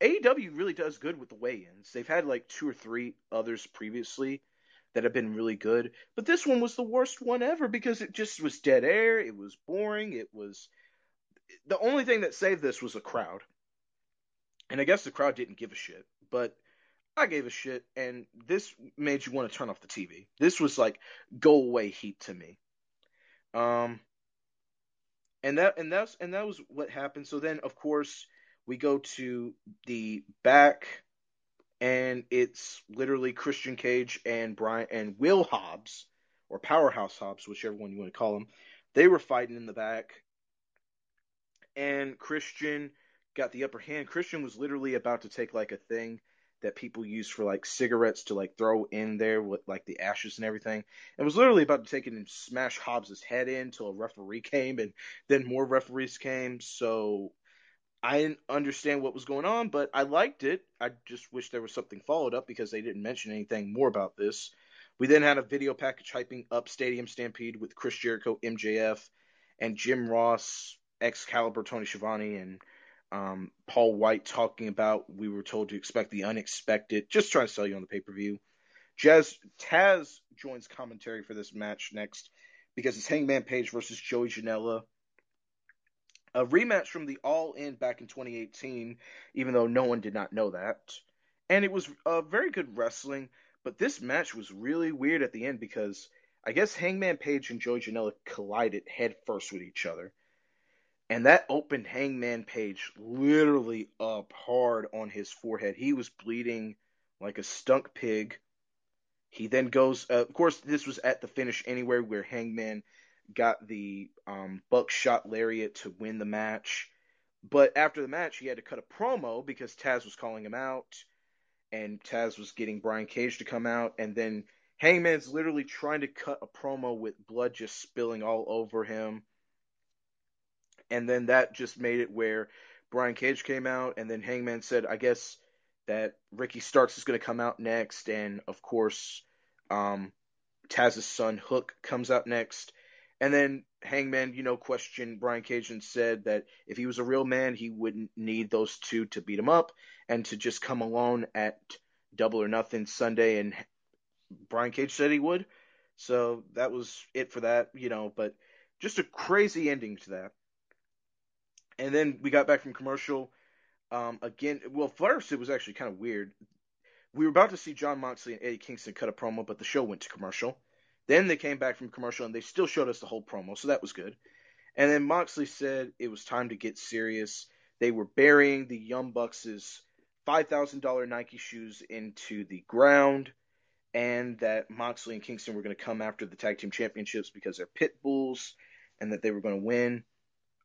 AEW really does good with the weigh-ins. They've had like two or three others previously that have been really good, but this one was the worst one ever because it just was dead air. It was boring. It was the only thing that saved this was a crowd, and I guess the crowd didn't give a shit but I gave a shit, and this made you want to turn off the TV. This was like go away heat to me. Um, and that and that's and that was what happened. So then, of course, we go to the back, and it's literally Christian Cage and Brian and Will Hobbs or Powerhouse Hobbs, whichever one you want to call him. They were fighting in the back, and Christian got the upper hand. Christian was literally about to take like a thing that people use for like cigarettes to like throw in there with like the ashes and everything. And was literally about to take it and smash Hobbs's head in until a referee came and then more referees came. So I didn't understand what was going on, but I liked it. I just wish there was something followed up because they didn't mention anything more about this. We then had a video package hyping up Stadium Stampede with Chris Jericho, MJF, and Jim Ross, Excalibur, Tony Schiavone, and um, Paul White talking about we were told to expect the unexpected, just trying to sell you on the pay per view. Jazz Taz joins commentary for this match next because it's Hangman Page versus Joey Janela. A rematch from the All In back in 2018, even though no one did not know that. And it was a uh, very good wrestling, but this match was really weird at the end because I guess Hangman Page and Joey Janela collided head first with each other. And that opened Hangman Page literally up hard on his forehead. He was bleeding like a stunk pig. He then goes, uh, of course, this was at the finish anywhere where Hangman got the um, buckshot lariat to win the match. But after the match, he had to cut a promo because Taz was calling him out, and Taz was getting Brian Cage to come out, and then Hangman's literally trying to cut a promo with blood just spilling all over him. And then that just made it where Brian Cage came out, and then Hangman said, I guess that Ricky Starks is going to come out next, and of course, um, Taz's son Hook comes out next. And then Hangman, you know, questioned Brian Cage and said that if he was a real man, he wouldn't need those two to beat him up and to just come alone at Double or Nothing Sunday. And Brian Cage said he would. So that was it for that, you know, but just a crazy ending to that. And then we got back from commercial. Um, again, well, first it was actually kind of weird. We were about to see Jon Moxley and Eddie Kingston cut a promo, but the show went to commercial. Then they came back from commercial and they still showed us the whole promo, so that was good. And then Moxley said it was time to get serious. They were burying the Young Bucks' $5,000 Nike shoes into the ground, and that Moxley and Kingston were going to come after the tag team championships because they're pit bulls, and that they were going to win.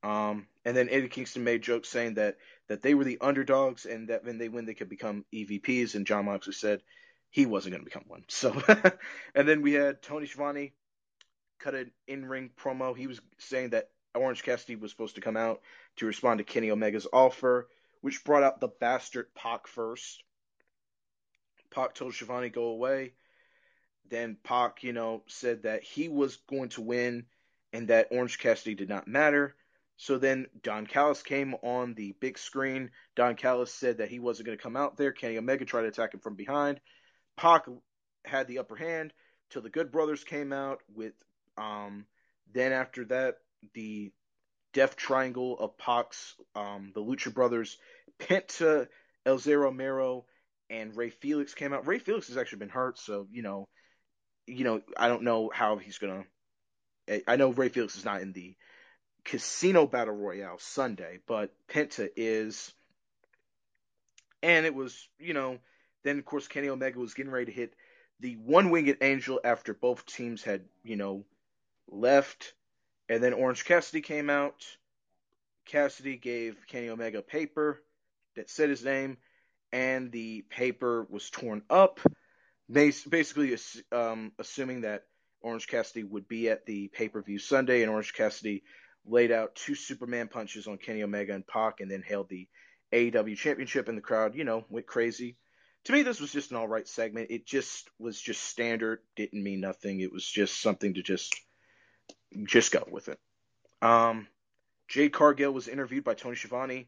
Um, and then Eddie Kingston made jokes saying that that they were the underdogs and that when they win they could become EVPs. And Jon Moxley said he wasn't going to become one. So, and then we had Tony Schiavone cut an in-ring promo. He was saying that Orange Cassidy was supposed to come out to respond to Kenny Omega's offer, which brought out the bastard Pac first. Pac told Schiavone go away. Then Pac, you know, said that he was going to win and that Orange Cassidy did not matter. So then Don Callis came on the big screen. Don Callis said that he wasn't going to come out there. Kenny Omega tried to attack him from behind. Pac had the upper hand till the Good Brothers came out with. Um, then after that, the Death Triangle of Pac's, um, the Lucha Brothers, Penta, El Zero Miedo, and Rey Fenix came out. Rey Fenix has actually been hurt, so you know, you know, I don't know how he's gonna. I know Rey Fenix is not in the Casino Battle Royale Sunday, but Penta is. And it was, you know, then of course Kenny Omega was getting ready to hit the one winged angel after both teams had, you know, left. And then Orange Cassidy came out. Cassidy gave Kenny Omega a paper that said his name, and the paper was torn up, basically um, assuming that Orange Cassidy would be at the pay per view Sunday, and Orange Cassidy laid out two Superman punches on Kenny Omega and Pac, and then held the AEW Championship, and the crowd, you know, went crazy. To me, this was just an all right segment. It just was just standard, didn't mean nothing. It was just something to just just go with it. Um, Jade Cargill was interviewed by Tony Schiavone,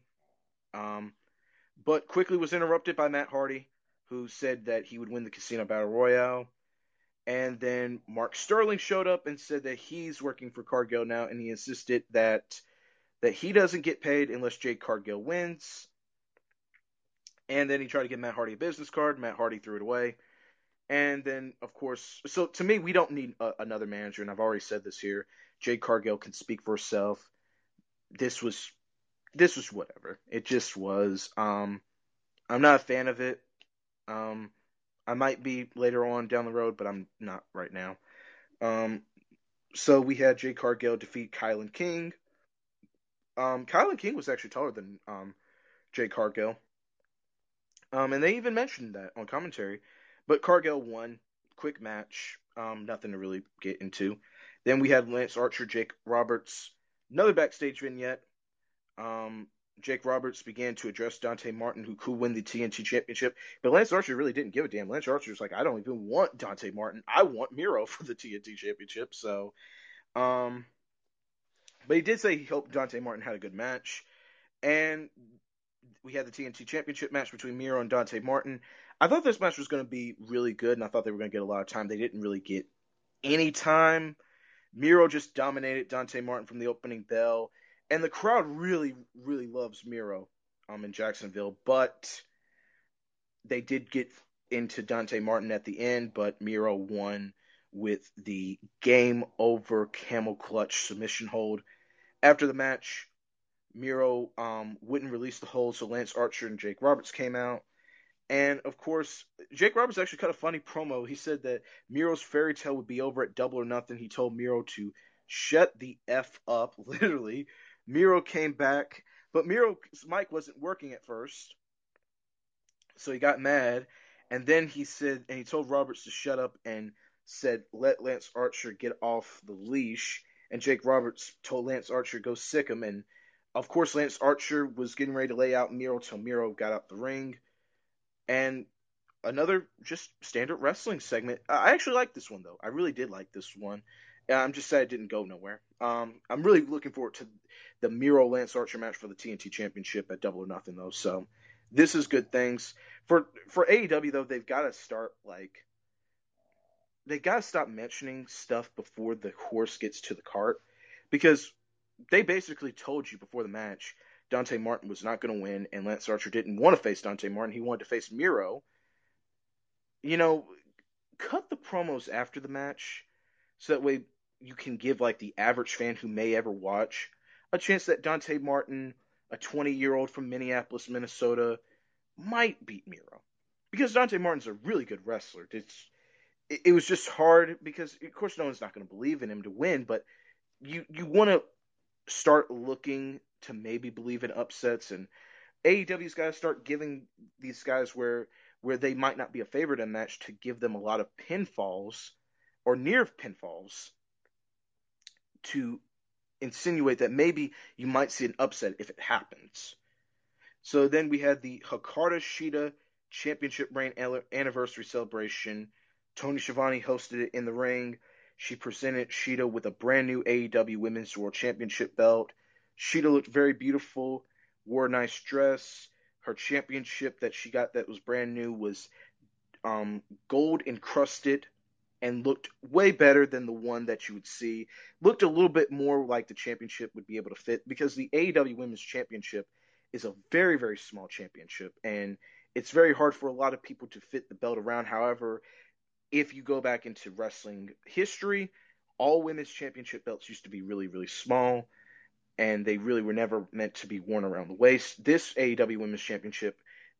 um, but quickly was interrupted by Matt Hardy, who said that he would win the Casino Battle Royale. And then Mark Sterling showed up and said that he's working for Cargill now, and he insisted that that he doesn't get paid unless Jade Cargill wins. And then he tried to give Matt Hardy a business card. Matt Hardy threw it away. And then, of course, so to me, we don't need a, another manager, and I've already said this here. Jade Cargill can speak for herself. This was, this was whatever. It just was. Um, I'm not a fan of it. Um, I might be later on down the road, but I'm not right now. Um, so we had Jade Cargill defeat Kilynn King. Um, Kilynn King was actually taller than um, Jade Cargill. Um, and they even mentioned that on commentary. But Cargill won. Quick match. Um, nothing to really get into. Then we had Lance Archer, Jake Roberts. Another backstage vignette. Um, Jake Roberts began to address Dante Martin, who could win the TNT Championship. But Lance Archer really didn't give a damn. Lance Archer was like, I don't even want Dante Martin. I want Miro for the TNT Championship. So, um, but he did say he hoped Dante Martin had a good match. And we had the TNT Championship match between Miro and Dante Martin. I thought this match was going to be really good, and I thought they were going to get a lot of time. They didn't really get any time. Miro just dominated Dante Martin from the opening bell and the crowd really, really loves Miro um, in Jacksonville, but they did get into Dante Martin at the end, but Miro won with the game over camel clutch submission hold. After the match, Miro um, wouldn't release the hold, so Lance Archer and Jake Roberts came out. And of course, Jake Roberts actually cut a funny promo. He said that Miro's fairy tale would be over at Double or Nothing. He told Miro to shut the F up, literally, Miro came back, but Miro's mic wasn't working at first. So he got mad, and then he said, and he told Roberts to shut up and said, let Lance Archer get off the leash. And Jake Roberts told Lance Archer, go sick him. And of course, Lance Archer was getting ready to lay out Miro till Miro got out the ring. And another just standard wrestling segment. I actually like this one, though. I really did like this one. I'm just sad it didn't go nowhere. Um, I'm really looking forward to the Miro Lance Archer match for the TNT Championship at Double or Nothing, though. So this is good things for for AEW though. They've got to start like they got to stop mentioning stuff before the horse gets to the cart because they basically told you before the match Dante Martin was not going to win and Lance Archer didn't want to face Dante Martin. He wanted to face Miro. You know, cut the promos after the match so that way you can give like the average fan who may ever watch a chance that Dante Martin, a 20 year old from Minneapolis, Minnesota, might beat Miro. Because Dante Martin's a really good wrestler. It's it, it was just hard because of course no one's not going to believe in him to win, but you you want to start looking to maybe believe in upsets and AEW's got to start giving these guys where where they might not be a favorite in a match to give them a lot of pinfalls or near pinfalls to insinuate that maybe you might see an upset if it happens. So then we had the Hikaru Shida Championship Reign Anniversary Celebration Tony Schiavone hosted it in the ring. She presented Shida with a brand new AEW Women's World Championship belt. Shida looked very beautiful, wore a nice dress. Her championship that she got that was brand new was um, gold encrusted and looked way better than the one that you would see. Looked a little bit more like the championship would be able to fit because the AEW Women's Championship is a very, very small championship and it's very hard for a lot of people to fit the belt around. However, if you go back into wrestling history, all women's championship belts used to be really, really small, and they really were never meant to be worn around the waist. This AEW Women's Championship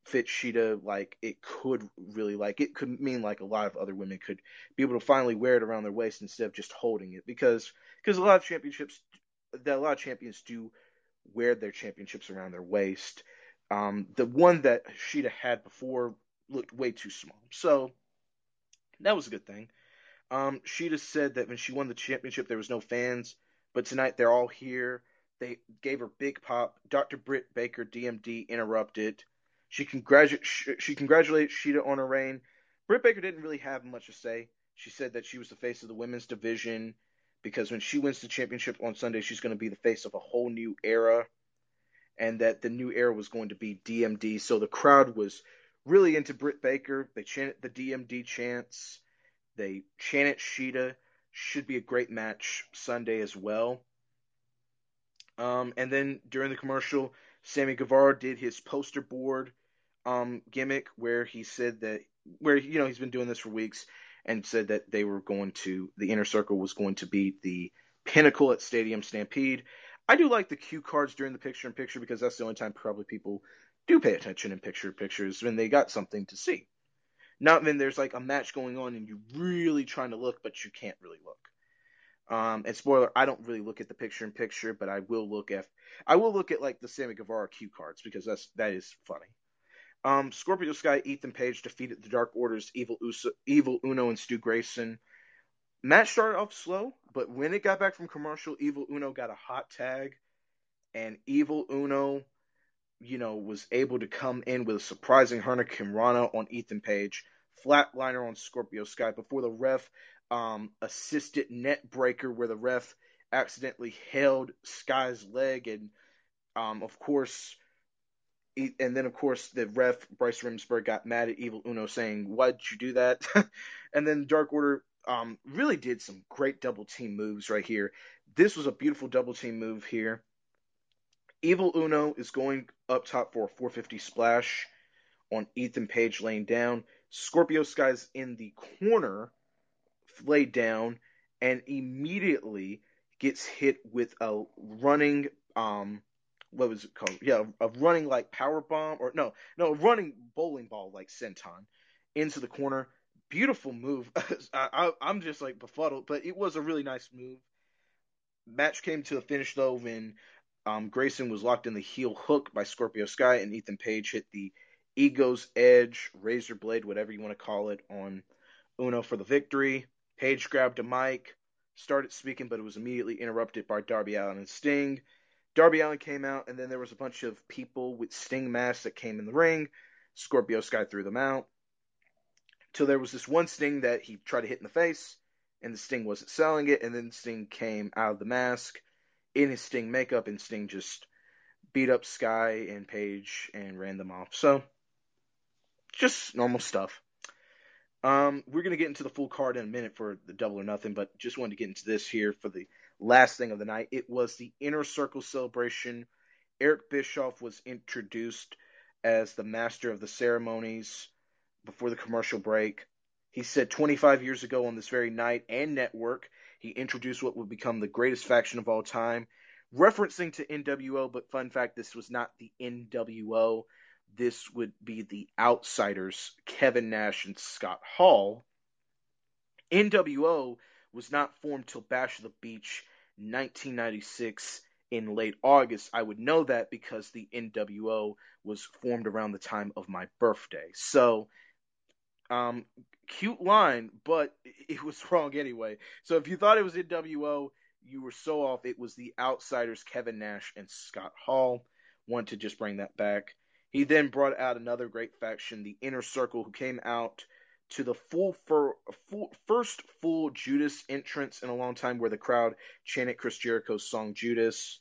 fits Shida like it could really like it could mean like a lot of other women could be able to finally wear it around their waist instead of just holding it because because a lot of championships that a lot of champions do wear their championships around their waist. Um, the one that Shida had before looked way too small, so that was a good thing. Um, she just said that when she won the championship, there was no fans, but tonight they're all here. They gave her big pop. Dr. Britt Baker, DMD, interrupted. She congratu- she congratulated Shida on her reign. Britt Baker didn't really have much to say. She said that she was the face of the women's division because when she wins the championship on Sunday, she's going to be the face of a whole new era, and that the new era was going to be DMD. So the crowd was really into Britt Baker. They chanted the DMD chants. They chanted Shida. Should be a great match Sunday as well. Um, and then during the commercial, Sammy Guevara did his poster board um, gimmick where he said that where you know he's been doing this for weeks and said that they were going to the inner circle was going to be the pinnacle at Stadium Stampede. I do like the cue cards during the picture in picture because that's the only time probably people do pay attention in picture pictures when they got something to see. Not when there's like a match going on and you're really trying to look, but you can't really look. Um, and spoiler, I don't really look at the picture in picture, but I will look at I will look at like the Sammy Guevara cue cards because that's that is funny. Um, Scorpio Sky, Ethan Page defeated the Dark Order's Evil Uso, Evil Uno and Stu Grayson. Match started off slow, but when it got back from commercial, Evil Uno got a hot tag, and Evil Uno you know, was able to come in with a surprising Hurricane Rana on Ethan Page, flatliner on Scorpio Sky before the ref um, assisted net breaker where the ref accidentally held Sky's leg and um, of course and then of course the ref Bryce Remsburg got mad at Evil Uno saying, "Why'd you do that?" and then Dark Order um, really did some great double team moves right here. This was a beautiful double team move here. Evil Uno is going up top for a 450 splash on Ethan Page laying down. Scorpio Sky's in the corner, laid down, and immediately gets hit with a running um what was it called? Yeah, a running like power bomb or no, no, running bowling ball like senton into the corner. Beautiful move. I, am just like befuddled, but it was a really nice move. Match came to a finish though when um, Grayson was locked in the heel hook by Scorpio Sky, and Ethan Page hit the Ego's Edge, Razor Blade, whatever you want to call it, on Uno for the victory. Page grabbed a mic, started speaking, but it was immediately interrupted by Darby Allin and Sting. Darby Allin came out, and then there was a bunch of people with Sting masks that came in the ring. Scorpio Sky threw them out. Till there was this one Sting that he tried to hit in the face, and the Sting wasn't selling it, and then Sting came out of the mask in his Sting makeup, and Sting just beat up Sky and Page and ran them off. So, just normal stuff. Um, we're gonna get into the full card in a minute for the double or nothing, but just wanted to get into this here for the last thing of the night. It was the Inner Circle celebration. Eric Bischoff was introduced as the master of the ceremonies before the commercial break. He said 25 years ago on this very night and network, he introduced what would become the greatest faction of all time, referencing to NWO. But fun fact, this was not the NWO. This would be the Outsiders, Kevin Nash and Scott Hall. NWO was not formed till Bash of the Beach 1996 in late August. I would know that because the NWO was formed around the time of my birthday. So, um, cute line, but it was wrong anyway. So if you thought it was NWO, you were so off. It was the Outsiders, Kevin Nash and Scott Hall. Want to just bring that back. He then brought out another great faction, the Inner Circle, who came out to the full, for, full first full Judas entrance in a long time, where the crowd chanted Chris Jericho's song Judas.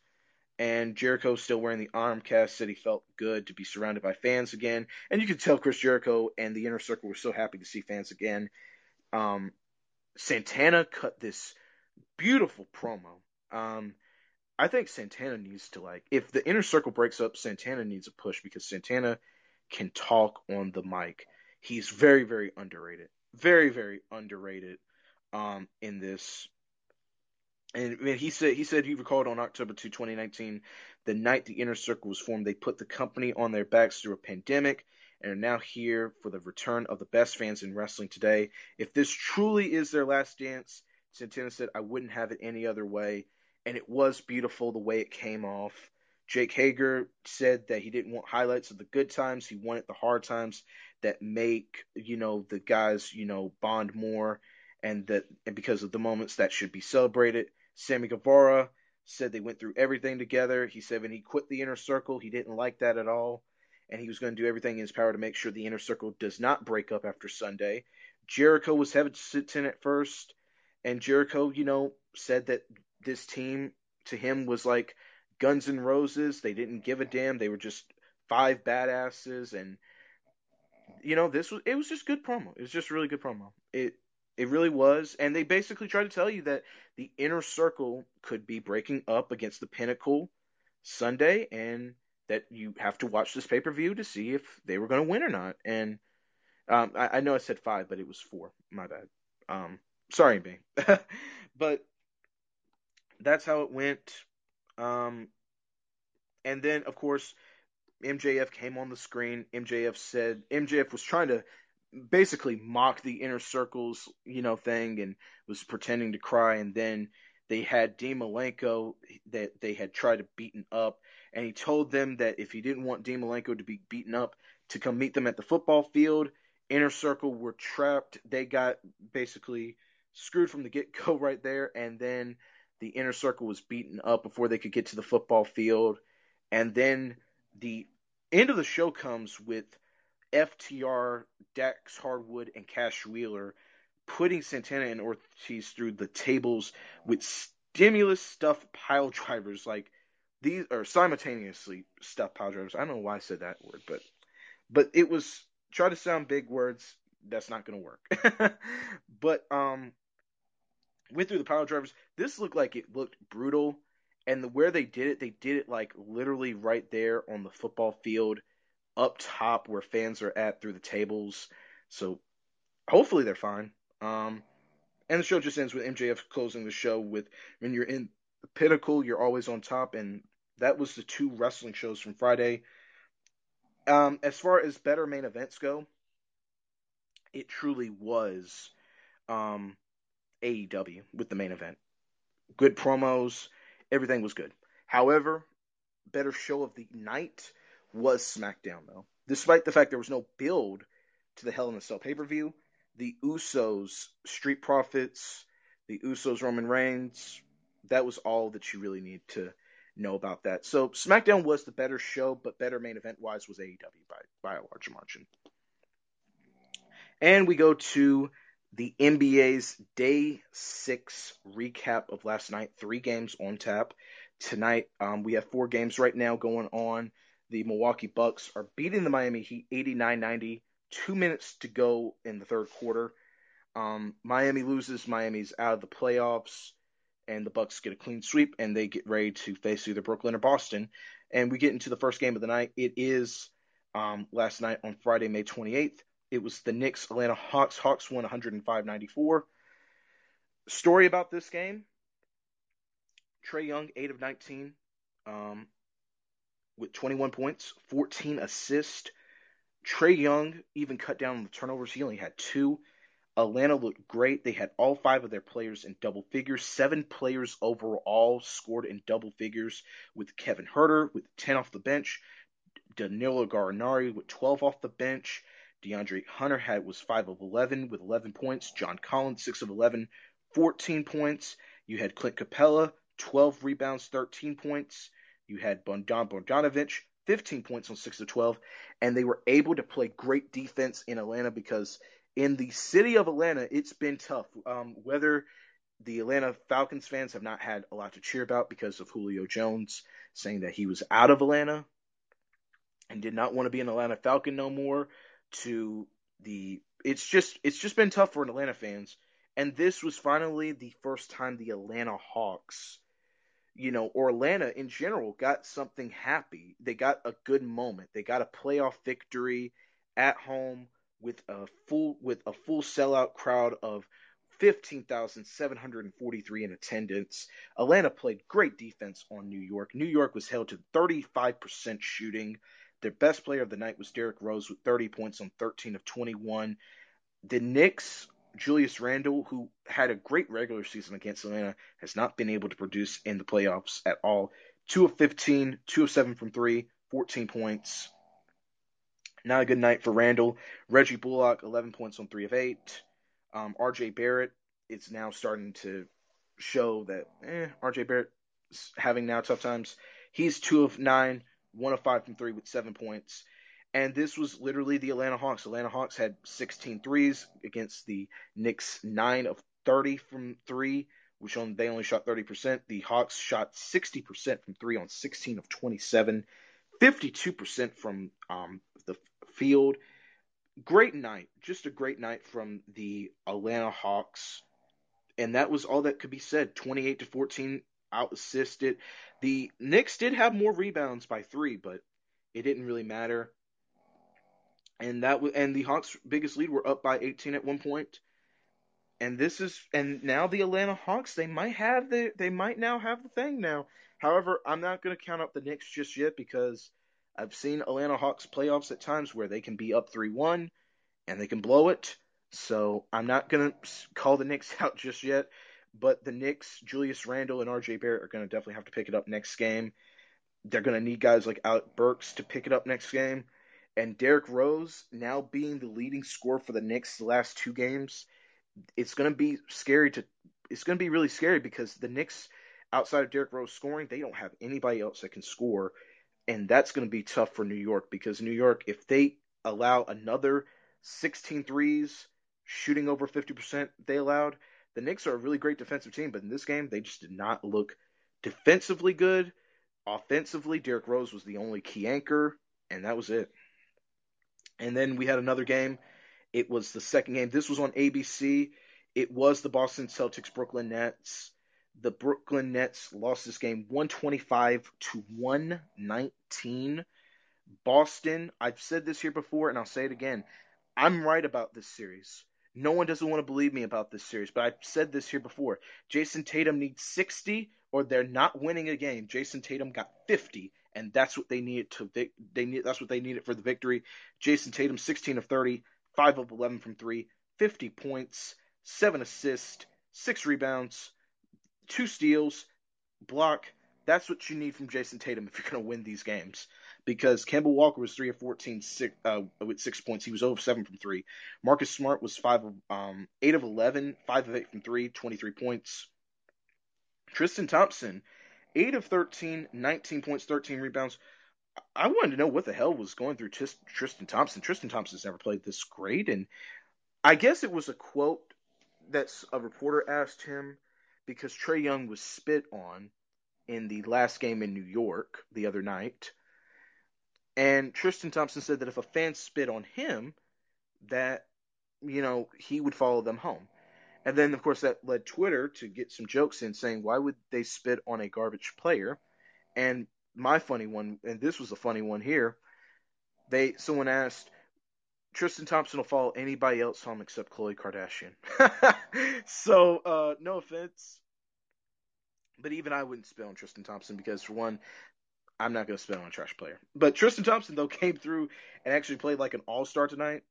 And Jericho, still wearing the arm cast, said he felt good to be surrounded by fans again. And you could tell Chris Jericho and the Inner Circle were so happy to see fans again. Um, Santana cut this beautiful promo. Um, I think Santana needs to like if the inner circle breaks up, Santana needs a push because Santana can talk on the mic. He's very very underrated. Very very underrated um in this and I mean, he said he said he recalled on October 2, 2019, the night the inner circle was formed, they put the company on their backs through a pandemic and are now here for the return of the best fans in wrestling today. If this truly is their last dance, Santana said, I wouldn't have it any other way and it was beautiful the way it came off. Jake Hager said that he didn't want highlights of the good times, he wanted the hard times that make, you know, the guys, you know, bond more and that and because of the moments that should be celebrated. Sammy Guevara said they went through everything together. He said when he quit the inner circle, he didn't like that at all. And he was going to do everything in his power to make sure the inner circle does not break up after Sunday. Jericho was hesitant at first, and Jericho, you know, said that this team to him was like Guns N' Roses. They didn't give a damn. They were just five badasses, and you know this was it was just good promo. It was just really good promo. It it really was, and they basically tried to tell you that the inner circle could be breaking up against the Pinnacle Sunday, and that you have to watch this pay per view to see if they were going to win or not. And um, I, I, know I said five, but it was four. My bad. Um, sorry, me. but that's how it went. Um, and then, of course, MJF came on the screen. MJF said MJF was trying to basically mock the inner circles, you know, thing, and was pretending to cry. And then they had Dean Malenko that they had tried to beaten up, and he told them that if he didn't want Dean Malenko to be beaten up, to come meet them at the football field. Inner Circle were trapped. They got basically screwed from the get go right there, and then the inner circle was beaten up before they could get to the football field. And then the end of the show comes with FTR, Dax Hardwood, and Cash Wheeler putting Santana and Ortiz through the tables with stimulus stuff pile drivers. Like these are simultaneously stuff pile drivers. I don't know why I said that word, but but it was try to sound big words. That's not gonna work. but um, went through the pile drivers. This looked like it looked brutal, and the, where they did it, they did it like literally right there on the football field, up top where fans are at through the tables. So hopefully they're fine. Um, and the show just ends with MJF closing the show with when you're in the pinnacle, you're always on top, and that was the two wrestling shows from Friday. Um, as far as better main events go, it truly was um, AEW with the main event. Good promos, everything was good. However, better show of the night was SmackDown though. Despite the fact there was no build to the Hell in a Cell pay per view, the Usos, Street Profits, the Usos, Roman Reigns. That was all that you really need to know about that. So SmackDown was the better show, but better main event wise was AEW by by a large margin. And we go to the NBA's Day Six recap of last night. Three games on tap tonight. Um, we have four games right now going on. The Milwaukee Bucks are beating the Miami Heat 89-90. Two minutes to go in the third quarter. Um, Miami loses. Miami's out of the playoffs, and the Bucks get a clean sweep, and they get ready to face either Brooklyn or Boston. And we get into the first game of the night. It is um, last night on Friday, May 28th. It was the Knicks Atlanta Hawks. Hawks won 105-94. Story about this game: Trae Young, eight of 19, um, with 21 points, 14 assists. Trae Young even cut down on the turnovers. He only had two. Atlanta looked great. They had all five of their players in double figures. Seven players overall scored in double figures with Kevin Huerter with 10 off the bench. Danilo Gallinari with 12 off the bench. DeAndre Hunter had was 5 of 11 with 11 points. John Collins 6 of 11, 14 points. You had Clint Capela 12 rebounds, 13 points. You had Bogdan Bogdanovic 15 points on 6 of 12 and they were able to play great defense in Atlanta because in the city of Atlanta it's been tough. Um, whether the Atlanta Falcons fans have not had a lot to cheer about because of Julio Jones saying that he was out of Atlanta and did not want to be an Atlanta Falcon no more to the it's just it's just been tough for Atlanta fans and this was finally the first time the Atlanta Hawks you know or Atlanta in general got something happy they got a good moment they got a playoff victory at home with a full with a full sellout crowd of 15,743 in attendance. Atlanta played great defense on New York. New York was held to 35% shooting. Their best player of the night was Derrick Rose with 30 points on 13 of 21. The Knicks, Julius Randle, who had a great regular season against Atlanta, has not been able to produce in the playoffs at all. 2 of 15, 2 of 7 from 3, 14 points. Not a good night for Randle. Reggie Bullock, 11 points on 3 of 8. Um, RJ Barrett is now starting to show that eh, RJ Barrett is having now tough times. He's 2 of 9, 1 of 5 from 3 with 7 points. And this was literally the Atlanta Hawks. Atlanta Hawks had 16 threes against the Knicks 9 of 30 from 3, which on, they only shot 30%. The Hawks shot 60% from 3 on 16 of 27, 52% from um, the field. Great night. Just a great night from the Atlanta Hawks. And that was all that could be said. 28 to 14 out assisted. The Knicks did have more rebounds by three, but it didn't really matter. And that was, and the Hawks' biggest lead were up by 18 at one point. And this is and now the Atlanta Hawks they might have the they might now have the thing now. However, I'm not going to count up the Knicks just yet because I've seen Atlanta Hawks playoffs at times where they can be up 3-1 and they can blow it. So I'm not going to call the Knicks out just yet. But the Knicks, Julius Randle and RJ Barrett are going to definitely have to pick it up next game. They're going to need guys like Alec Burks to pick it up next game. And Derrick Rose now being the leading scorer for the Knicks the last two games, it's going to be scary to. It's going to be really scary because the Knicks, outside of Derrick Rose scoring, they don't have anybody else that can score, and that's going to be tough for New York because New York, if they allow another 16 threes, shooting over 50% they allowed, the Knicks are a really great defensive team, but in this game, they just did not look defensively good. Offensively, Derrick Rose was the only key anchor, and that was it. And then we had another game. It was the second game. This was on ABC. It was the Boston Celtics Brooklyn Nets. The Brooklyn Nets lost this game 125 to 119. Boston, I've said this here before and I'll say it again. I'm right about this series. No one doesn't want to believe me about this series, but I've said this here before. Jayson Tatum needs 60 or they're not winning a game. Jayson Tatum got 50 and that's what they needed to they need that's what they needed for the victory. Jayson Tatum 16 of 30, 5 of 11 from 3, 50 points, 7 assists, 6 rebounds, 2 steals, block. That's what you need from Jayson Tatum if you're going to win these games. Because Kemba Walker was three of 14 six, uh, with six points. He was 0 of 7 from three. Marcus Smart was five of um, 8 of 11, 5 of 8 from three, 23 points. Tristan Thompson, 8 of 13, 19 points, 13 rebounds. I wanted to know what the hell was going through Tristan Thompson. Tristan Thompson's never played this great, and I guess it was a quote that a reporter asked him because Trae Young was spit on in the last game in New York the other night. And Tristan Thompson said that if a fan spit on him, that, you know, he would follow them home. And then, of course, that led Twitter to get some jokes in saying, why would they spit on a garbage player? And my funny one, and this was a funny one here, they someone asked, Tristan Thompson will follow anybody else home except Khloe Kardashian. so, uh, no offense, but even I wouldn't spit on Tristan Thompson because, for one, I'm not going to spit on a trash player. But Tristan Thompson, though, came through and actually played like an all star tonight.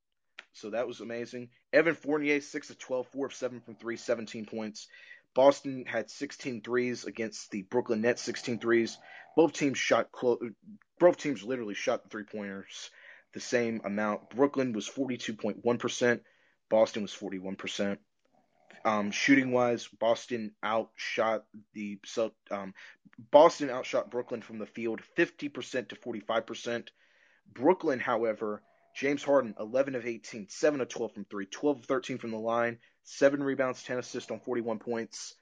So that was amazing. Evan Fournier, 6 of 12, 4 of 7 from 3, 17 points. Boston had 16 threes against the Brooklyn Nets, 16 threes. Both teams shot close. Both teams literally shot the three pointers the same amount. Brooklyn was 42.1%. Boston was 41%. Um, shooting wise, Boston outshot the um, Boston outshot Brooklyn from the field 50% to 45%. Brooklyn, however, James Harden 11 of 18, 7 of 12 from 3, 12 of 13 from the line, 7 rebounds, 10 assists on 41 points.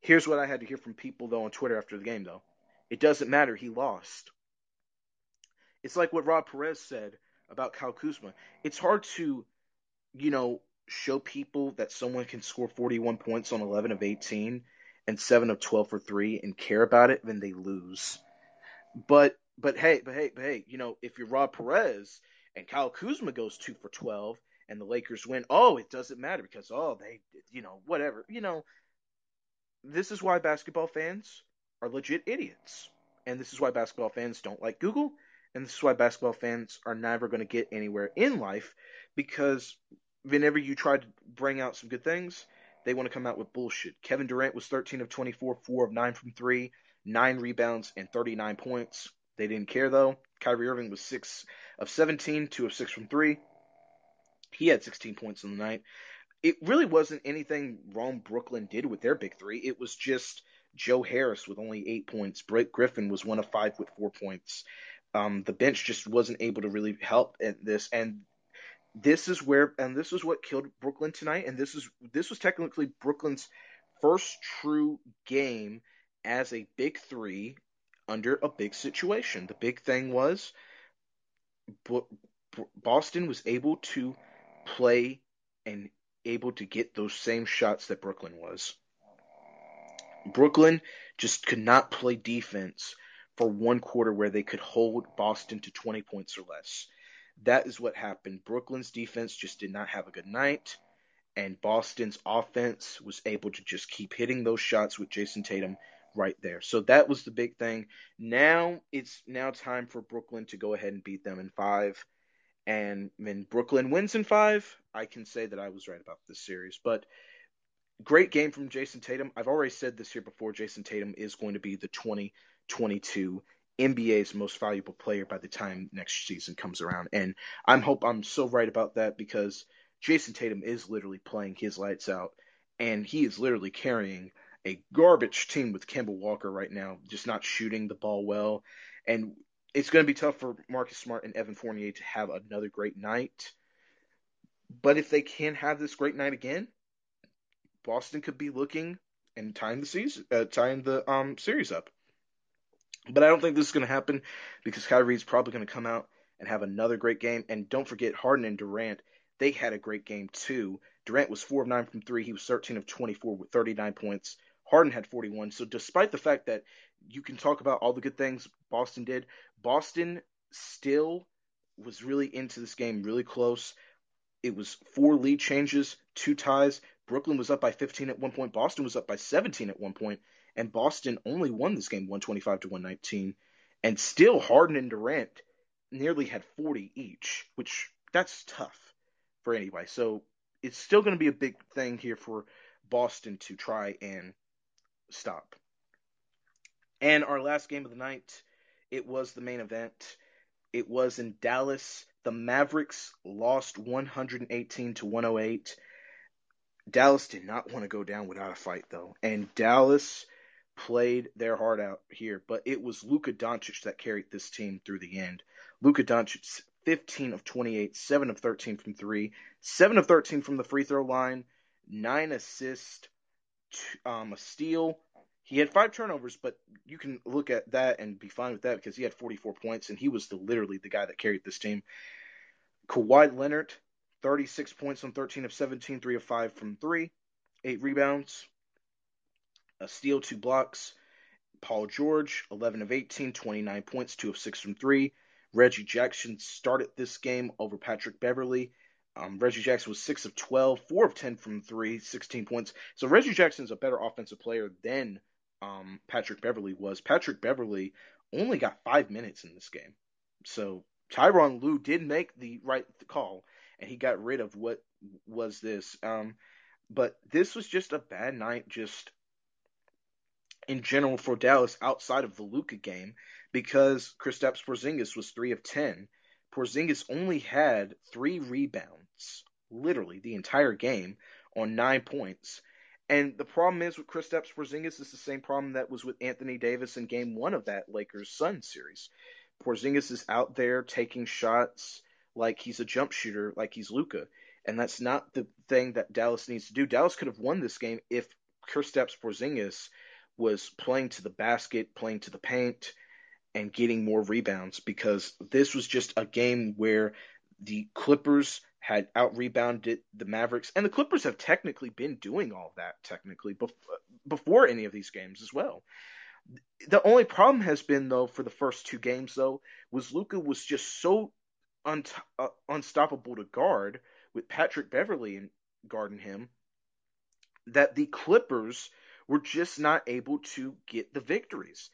Here's what I had to hear from people though on Twitter after the game though. It doesn't matter, he lost. It's like what Rob Perez said about Kyle Kuzma. It's hard to, you know, show people that someone can score 41 points on 11 of 18 and 7 of 12 for 3 and care about it, then they lose. But but hey, but hey, but hey, you know, if you're Rob Perez and Kyle Kuzma goes 2 for 12 and the Lakers win, oh, it doesn't matter because oh, they you know, whatever. You know, this is why basketball fans are legit idiots. And this is why basketball fans don't like Google. And this is why basketball fans are never going to get anywhere in life because whenever you try to bring out some good things, they want to come out with bullshit. Kevin Durant was 13 of 24, 4 of 9 from 3, 9 rebounds, and 39 points. They didn't care though. Kyrie Irving was 6 of 17, 2 of 6 from 3. He had 16 points in the night. It really wasn't anything wrong Brooklyn did with their big three. It was just Joe Harris with only 8 points. Blake Griffin was 1 of 5 with 4 points. Um, the bench just wasn't able to really help at this. And this is where and this is what killed Brooklyn tonight and this is this was technically Brooklyn's first true game as a big 3 under a big situation. The big thing was Boston was able to play and able to get those same shots that Brooklyn was. Brooklyn just could not play defense for one quarter where they could hold Boston to 20 points or less. That is what happened. Brooklyn's defense just did not have a good night, and Boston's offense was able to just keep hitting those shots with Jayson Tatum right there. So that was the big thing. Now it's now time for Brooklyn to go ahead and beat them in five. And when Brooklyn wins in five, I can say that I was right about this series. But great game from Jayson Tatum. I've already said this here before. Jayson Tatum is going to be the 2022 NBA's most valuable player by the time next season comes around. And I'm hope I'm so right about that because Jayson Tatum is literally playing his lights out and he is literally carrying a garbage team with Kemba Walker right now, just not shooting the ball well. And it's going to be tough for Marcus Smart and Evan Fournier to have another great night. But if they can have this great night again, Boston could be looking and tying the season, uh, tying the um series up. But I don't think this is going to happen because Kyrie's probably going to come out and have another great game. And don't forget, Harden and Durant, they had a great game too. Durant was 4 of 9 from 3. He was 13 of 24 with 39 points. Harden had 41. So despite the fact that you can talk about all the good things Boston did, Boston still was really into this game, really close. It was four lead changes, two ties. Brooklyn was up by 15 at one point. Boston was up by 17 at one point and Boston only won this game 125 to 119, and still Harden and Durant nearly had 40 each, which that's tough for anybody. So it's still going to be a big thing here for Boston to try and stop. And our last game of the night, it was the main event. It was in Dallas. The Mavericks lost 118 to 108. Dallas did not want to go down without a fight, though. And Dallas played their heart out here. But it was Luka Doncic that carried this team through the end. Luka Doncic, 15 of 28, 7 of 13 from three, 7 of 13 from the free throw line, 9 assists, um, a steal. He had five turnovers, but you can look at that and be fine with that because he had 44 points and he was the, literally the guy that carried this team. Kawhi Leonard, 36 points on 13 of 17, 3 of 5 from 3, 8 rebounds, a steal, 2 blocks. Paul George, 11 of 18, 29 points, 2 of 6 from 3. Reggie Jackson started this game over Patrick Beverley. Um, Reggie Jackson was 6 of 12, 4 of 10 from 3, 16 points. So Reggie Jackson is a better offensive player than um, Patrick Beverley was. Patrick Beverley only got five minutes in this game. So Tyronn Lue did make the right call, and he got rid of what was this. Um, but this was just a bad night, just in general for Dallas outside of the Luka game, because Kristaps Porzingis was three of ten. Porzingis only had three rebounds, literally the entire game, on nine points. And the problem is with Kristaps Porzingis is the same problem that was with Anthony Davis in Game One of that Lakers Sun series. Porzingis is out there taking shots like he's a jump shooter, like he's Luka, and that's not the thing that Dallas needs to do. Dallas could have won this game if Kristaps Porzingis was playing to the basket, playing to the paint, and getting more rebounds because this was just a game where the Clippers had out rebounded the Mavericks, and the Clippers have technically been doing all that technically before any of these games as well. The only problem has been though for the first two games though was Luka was just so un- uh, unstoppable to guard with Patrick Beverley guarding him that the Clippers were just not able to get the victories.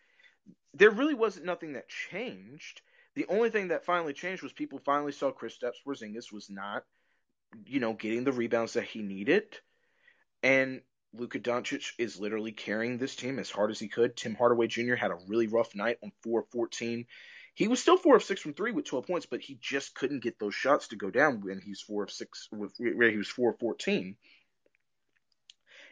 There really wasn't nothing that changed. The only thing that finally changed was people finally saw Kristaps Porzingis was not, you know, getting the rebounds that he needed, and Luka Doncic is literally carrying this team as hard as he could. Tim Hardaway Jr. had a really rough night on 4 14. He was still 4 of 6 from 3 with 12 points, but he just couldn't get those shots to go down when he's 4 of 6 with where he was 4 of 14.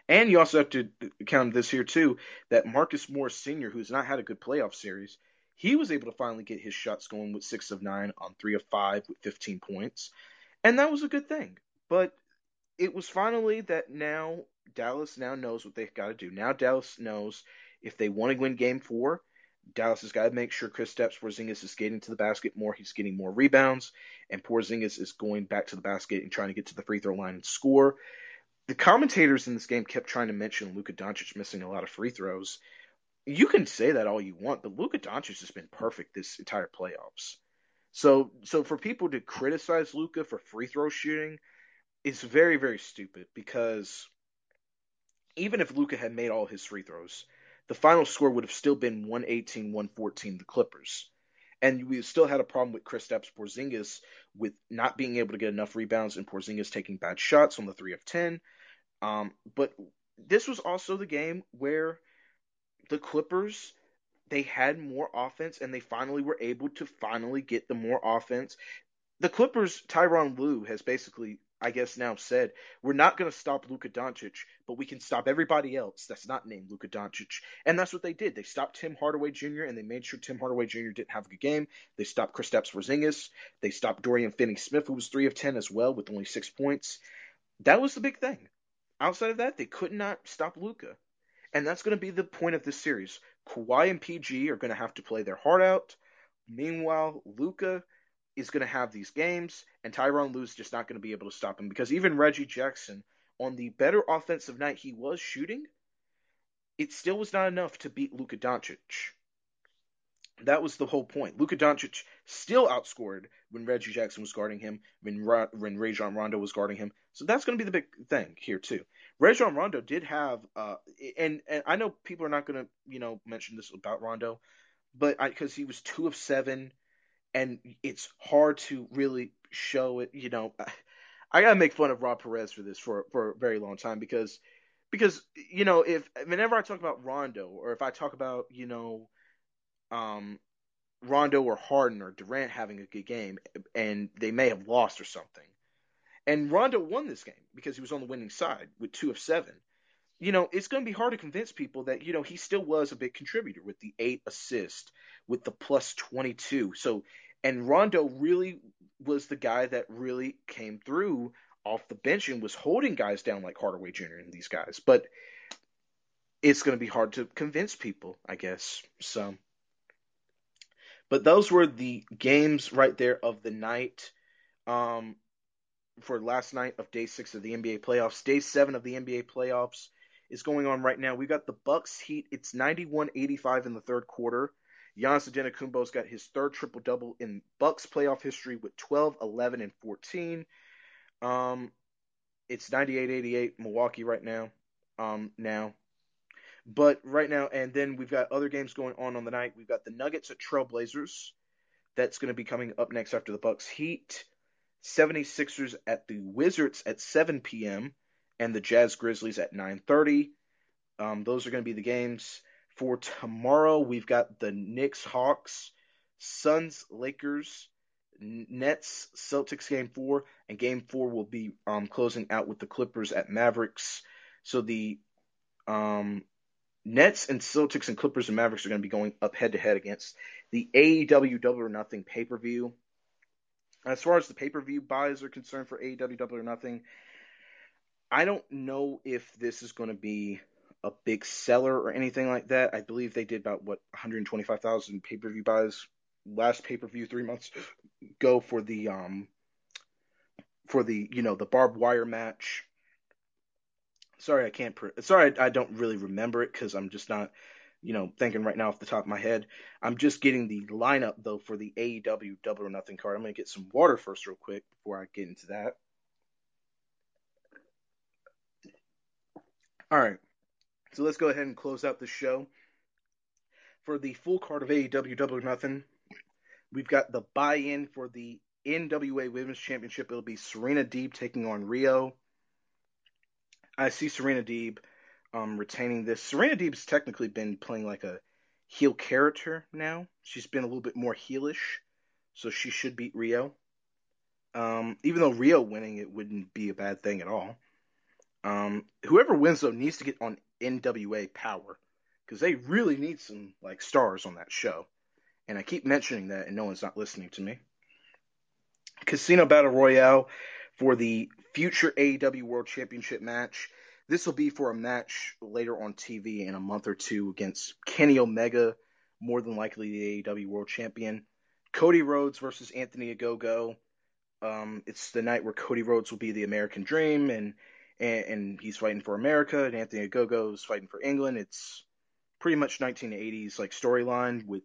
And you also have to count this here too that Marcus Morris Sr., who's not had a good playoff series, he was able to finally get his shots going with six of nine on three of five with 15 points, and that was a good thing. But it was finally that now Dallas now knows what they've got to do. Now Dallas knows if they want to win Game Four, Dallas has got to make sure Kristaps Porzingis is getting to the basket more. He's getting more rebounds, and Porzingis is going back to the basket and trying to get to the free throw line and score the commentators in this game kept trying to mention Luka Doncic missing a lot of free throws. You can say that all you want, but Luka Doncic has been perfect this entire playoffs. So, so for people to criticize Luka for free throw shooting, is very, very stupid because even if Luka had made all his free throws, the final score would have still been 118-114 the Clippers. And we still had a problem with Kristaps Porzingis with not being able to get enough rebounds and Porzingis taking bad shots on the 3 of 10 um, but this was also the game where the Clippers they had more offense and they finally were able to finally get the more offense. The Clippers, Tyronn Lue has basically, I guess, now said we're not going to stop Luka Doncic, but we can stop everybody else that's not named Luka Doncic, and that's what they did. They stopped Tim Hardaway Jr. and they made sure Tim Hardaway Jr. didn't have a good game. They stopped Kristaps Porzingis. They stopped Dorian Finney-Smith, who was three of ten as well with only six points. That was the big thing. Outside of that, they could not stop Luka, And that's going to be the point of this series. Kawhi and PG are going to have to play their heart out. Meanwhile, Luka is going to have these games, and Tyronn Lue's just not going to be able to stop him because even Reggie Jackson, on the better offensive night he was shooting, it still was not enough to beat Luka Doncic. That was the whole point. Luka Doncic still outscored when Reggie Jackson was guarding him, when Ra- when Rajon Rondo was guarding him. So that's going to be the big thing here too. Rajon Rondo did have, uh, and and I know people are not going to you know mention this about Rondo, but because he was two of seven, and it's hard to really show it. You know, I gotta make fun of Rob Perez for this for for a very long time because because you know if whenever I talk about Rondo or if I talk about you know um Rondo or Harden or Durant having a good game, and they may have lost or something. And Rondo won this game because he was on the winning side with two of seven. You know, it's going to be hard to convince people that, you know, he still was a big contributor with the eight assist, with the plus 22. So, and Rondo really was the guy that really came through off the bench and was holding guys down like Hardaway Jr. and these guys. But it's going to be hard to convince people, I guess. So, but those were the games right there of the night. Um, for last night of day six of the NBA playoffs. Day seven of the NBA playoffs is going on right now. We got the Bucks Heat. It's 91-85 in the third quarter. Giannis Antetokounmpo's got his third triple double in Bucks playoff history with 12, 11, and 14. Um, it's 98-88 Milwaukee right now. Um, now, but right now, and then we've got other games going on on the night. We've got the Nuggets at Trailblazers. That's going to be coming up next after the Bucks Heat. 76ers at the Wizards at 7 p.m. and the Jazz Grizzlies at 9:30. Um, those are going to be the games for tomorrow. We've got the Knicks Hawks, Suns Lakers, Nets Celtics game 4 and game 4 will be um, closing out with the Clippers at Mavericks. So the um, Nets and Celtics and Clippers and Mavericks are going to be going up head to head against the AEW Double or Nothing pay per view. As far as the pay per view buys are concerned for AEW Double or Nothing, I don't know if this is going to be a big seller or anything like that. I believe they did about what 125,000 pay per view buys last pay per view three months ago for the um for the you know the barbed wire match. Sorry, I can't. Pre- sorry, I, don't really remember it because I'm just not you know, thinking right now off the top of my head. I'm just getting the lineup though for the AEW Double or Nothing card. I'm gonna get some water first, real quick, before I get into that. All right, so let's go ahead and close out the show. For the full card of AEW Double or Nothing, we've got the buy-in for the NWA Women's Championship. It'll be Serena Deeb taking on Riho. I see Serena Deeb um, retaining this. Serena Deeb's technically been playing like a heel character now. She's been a little bit more heelish, so she should beat Riho. Um, even though Riho winning it wouldn't be a bad thing at all. Um, whoever wins though needs to get on NWA Power because they really need some like stars on that show. And I keep mentioning that, and no one's not listening to me. Casino Battle Royale for the future AEW World Championship match. This will be for a match later on TV in a month or two against Kenny Omega, more than likely the AEW World Champion. Cody Rhodes versus Anthony Ogogo. Um, it's the night where Cody Rhodes will be the American Dream, and, and and he's fighting for America, and Anthony Ogogo is fighting for England. It's pretty much 1980s like storyline with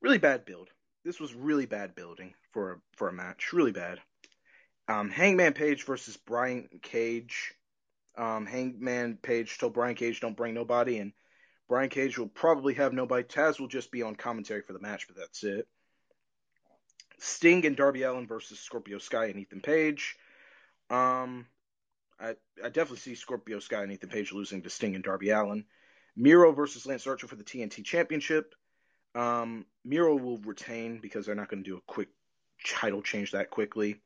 really bad build. This was really bad building for a, for a match, really bad. Um, Hangman Page versus Brian Cage. Um, Hangman Page told Brian Cage, "Don't bring nobody," and Brian Cage will probably have nobody. Taz will just be on commentary for the match, but that's it. Sting and Darby Allin versus Scorpio Sky and Ethan Page. Um, I I definitely see Scorpio Sky and Ethan Page losing to Sting and Darby Allin. Miro versus Lance Archer for the TNT Championship. Um, Miro will retain because they're not going to do a quick title change that quickly.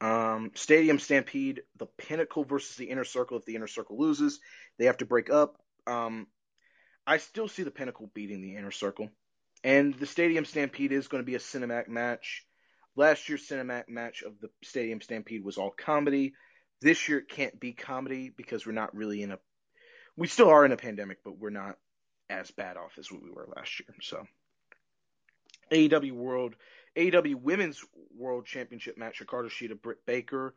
Um, Stadium Stampede, the Pinnacle versus the Inner Circle. If the Inner Circle loses, they have to break up. Um, I still see the Pinnacle beating the Inner Circle. And the Stadium Stampede is going to be a cinematic match. Last year's cinematic match of the Stadium Stampede was all comedy. This year it can't be comedy because we're not really in a. We still are in a pandemic, but we're not as bad off as what we were last year. So, AEW World AEW Women's World Championship match: Hikaru Shida, Britt Baker.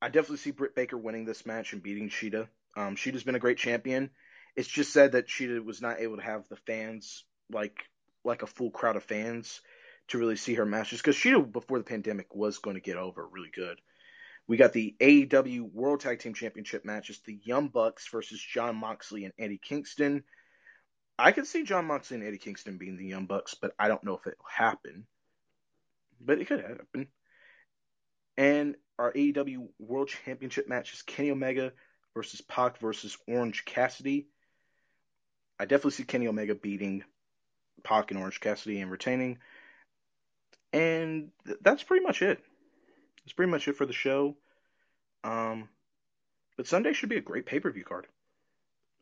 I definitely see Britt Baker winning this match and beating Shida. Um, Shida's been a great champion. It's just said that Shida was not able to have the fans like like a full crowd of fans to really see her matches because Shida before the pandemic was going to get over really good. We got the AEW World Tag Team Championship matches: the Young Bucks versus Jon Moxley and Eddie Kingston. I could see Jon Moxley and Eddie Kingston being the Young Bucks, but I don't know if it'll happen but it could happen. And our AEW World Championship match is Kenny Omega versus Pac versus Orange Cassidy. I definitely see Kenny Omega beating Pac and Orange Cassidy and retaining. And th- that's pretty much it. That's pretty much it for the show. Um, but Sunday should be a great pay per view card.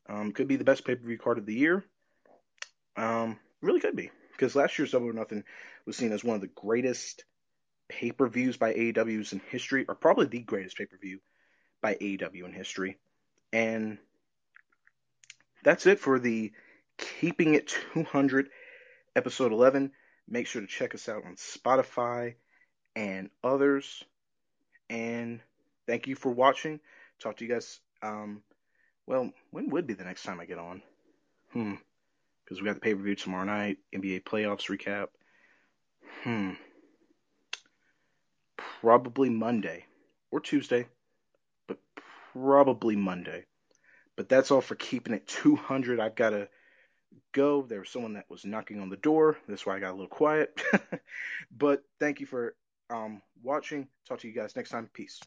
Um, could be the best pay per view card of the year. Um, really could be because last year's Double or Nothing was seen as one of the greatest pay per views by AEW's in history, or probably the greatest pay per view by AEW in history. And that's it for the Keeping It 200 episode 11. Make sure to check us out on Spotify and others. And thank you for watching. Talk to you guys. Um, well, when would be the next time I get on? Hmm. Because we got the pay per view tomorrow night, NBA playoffs recap. Hmm. Probably Monday or Tuesday, but probably Monday. But that's all for keeping it 200. I've got to go. There was someone that was knocking on the door. That's why I got a little quiet. but thank you for um, watching. Talk to you guys next time. Peace.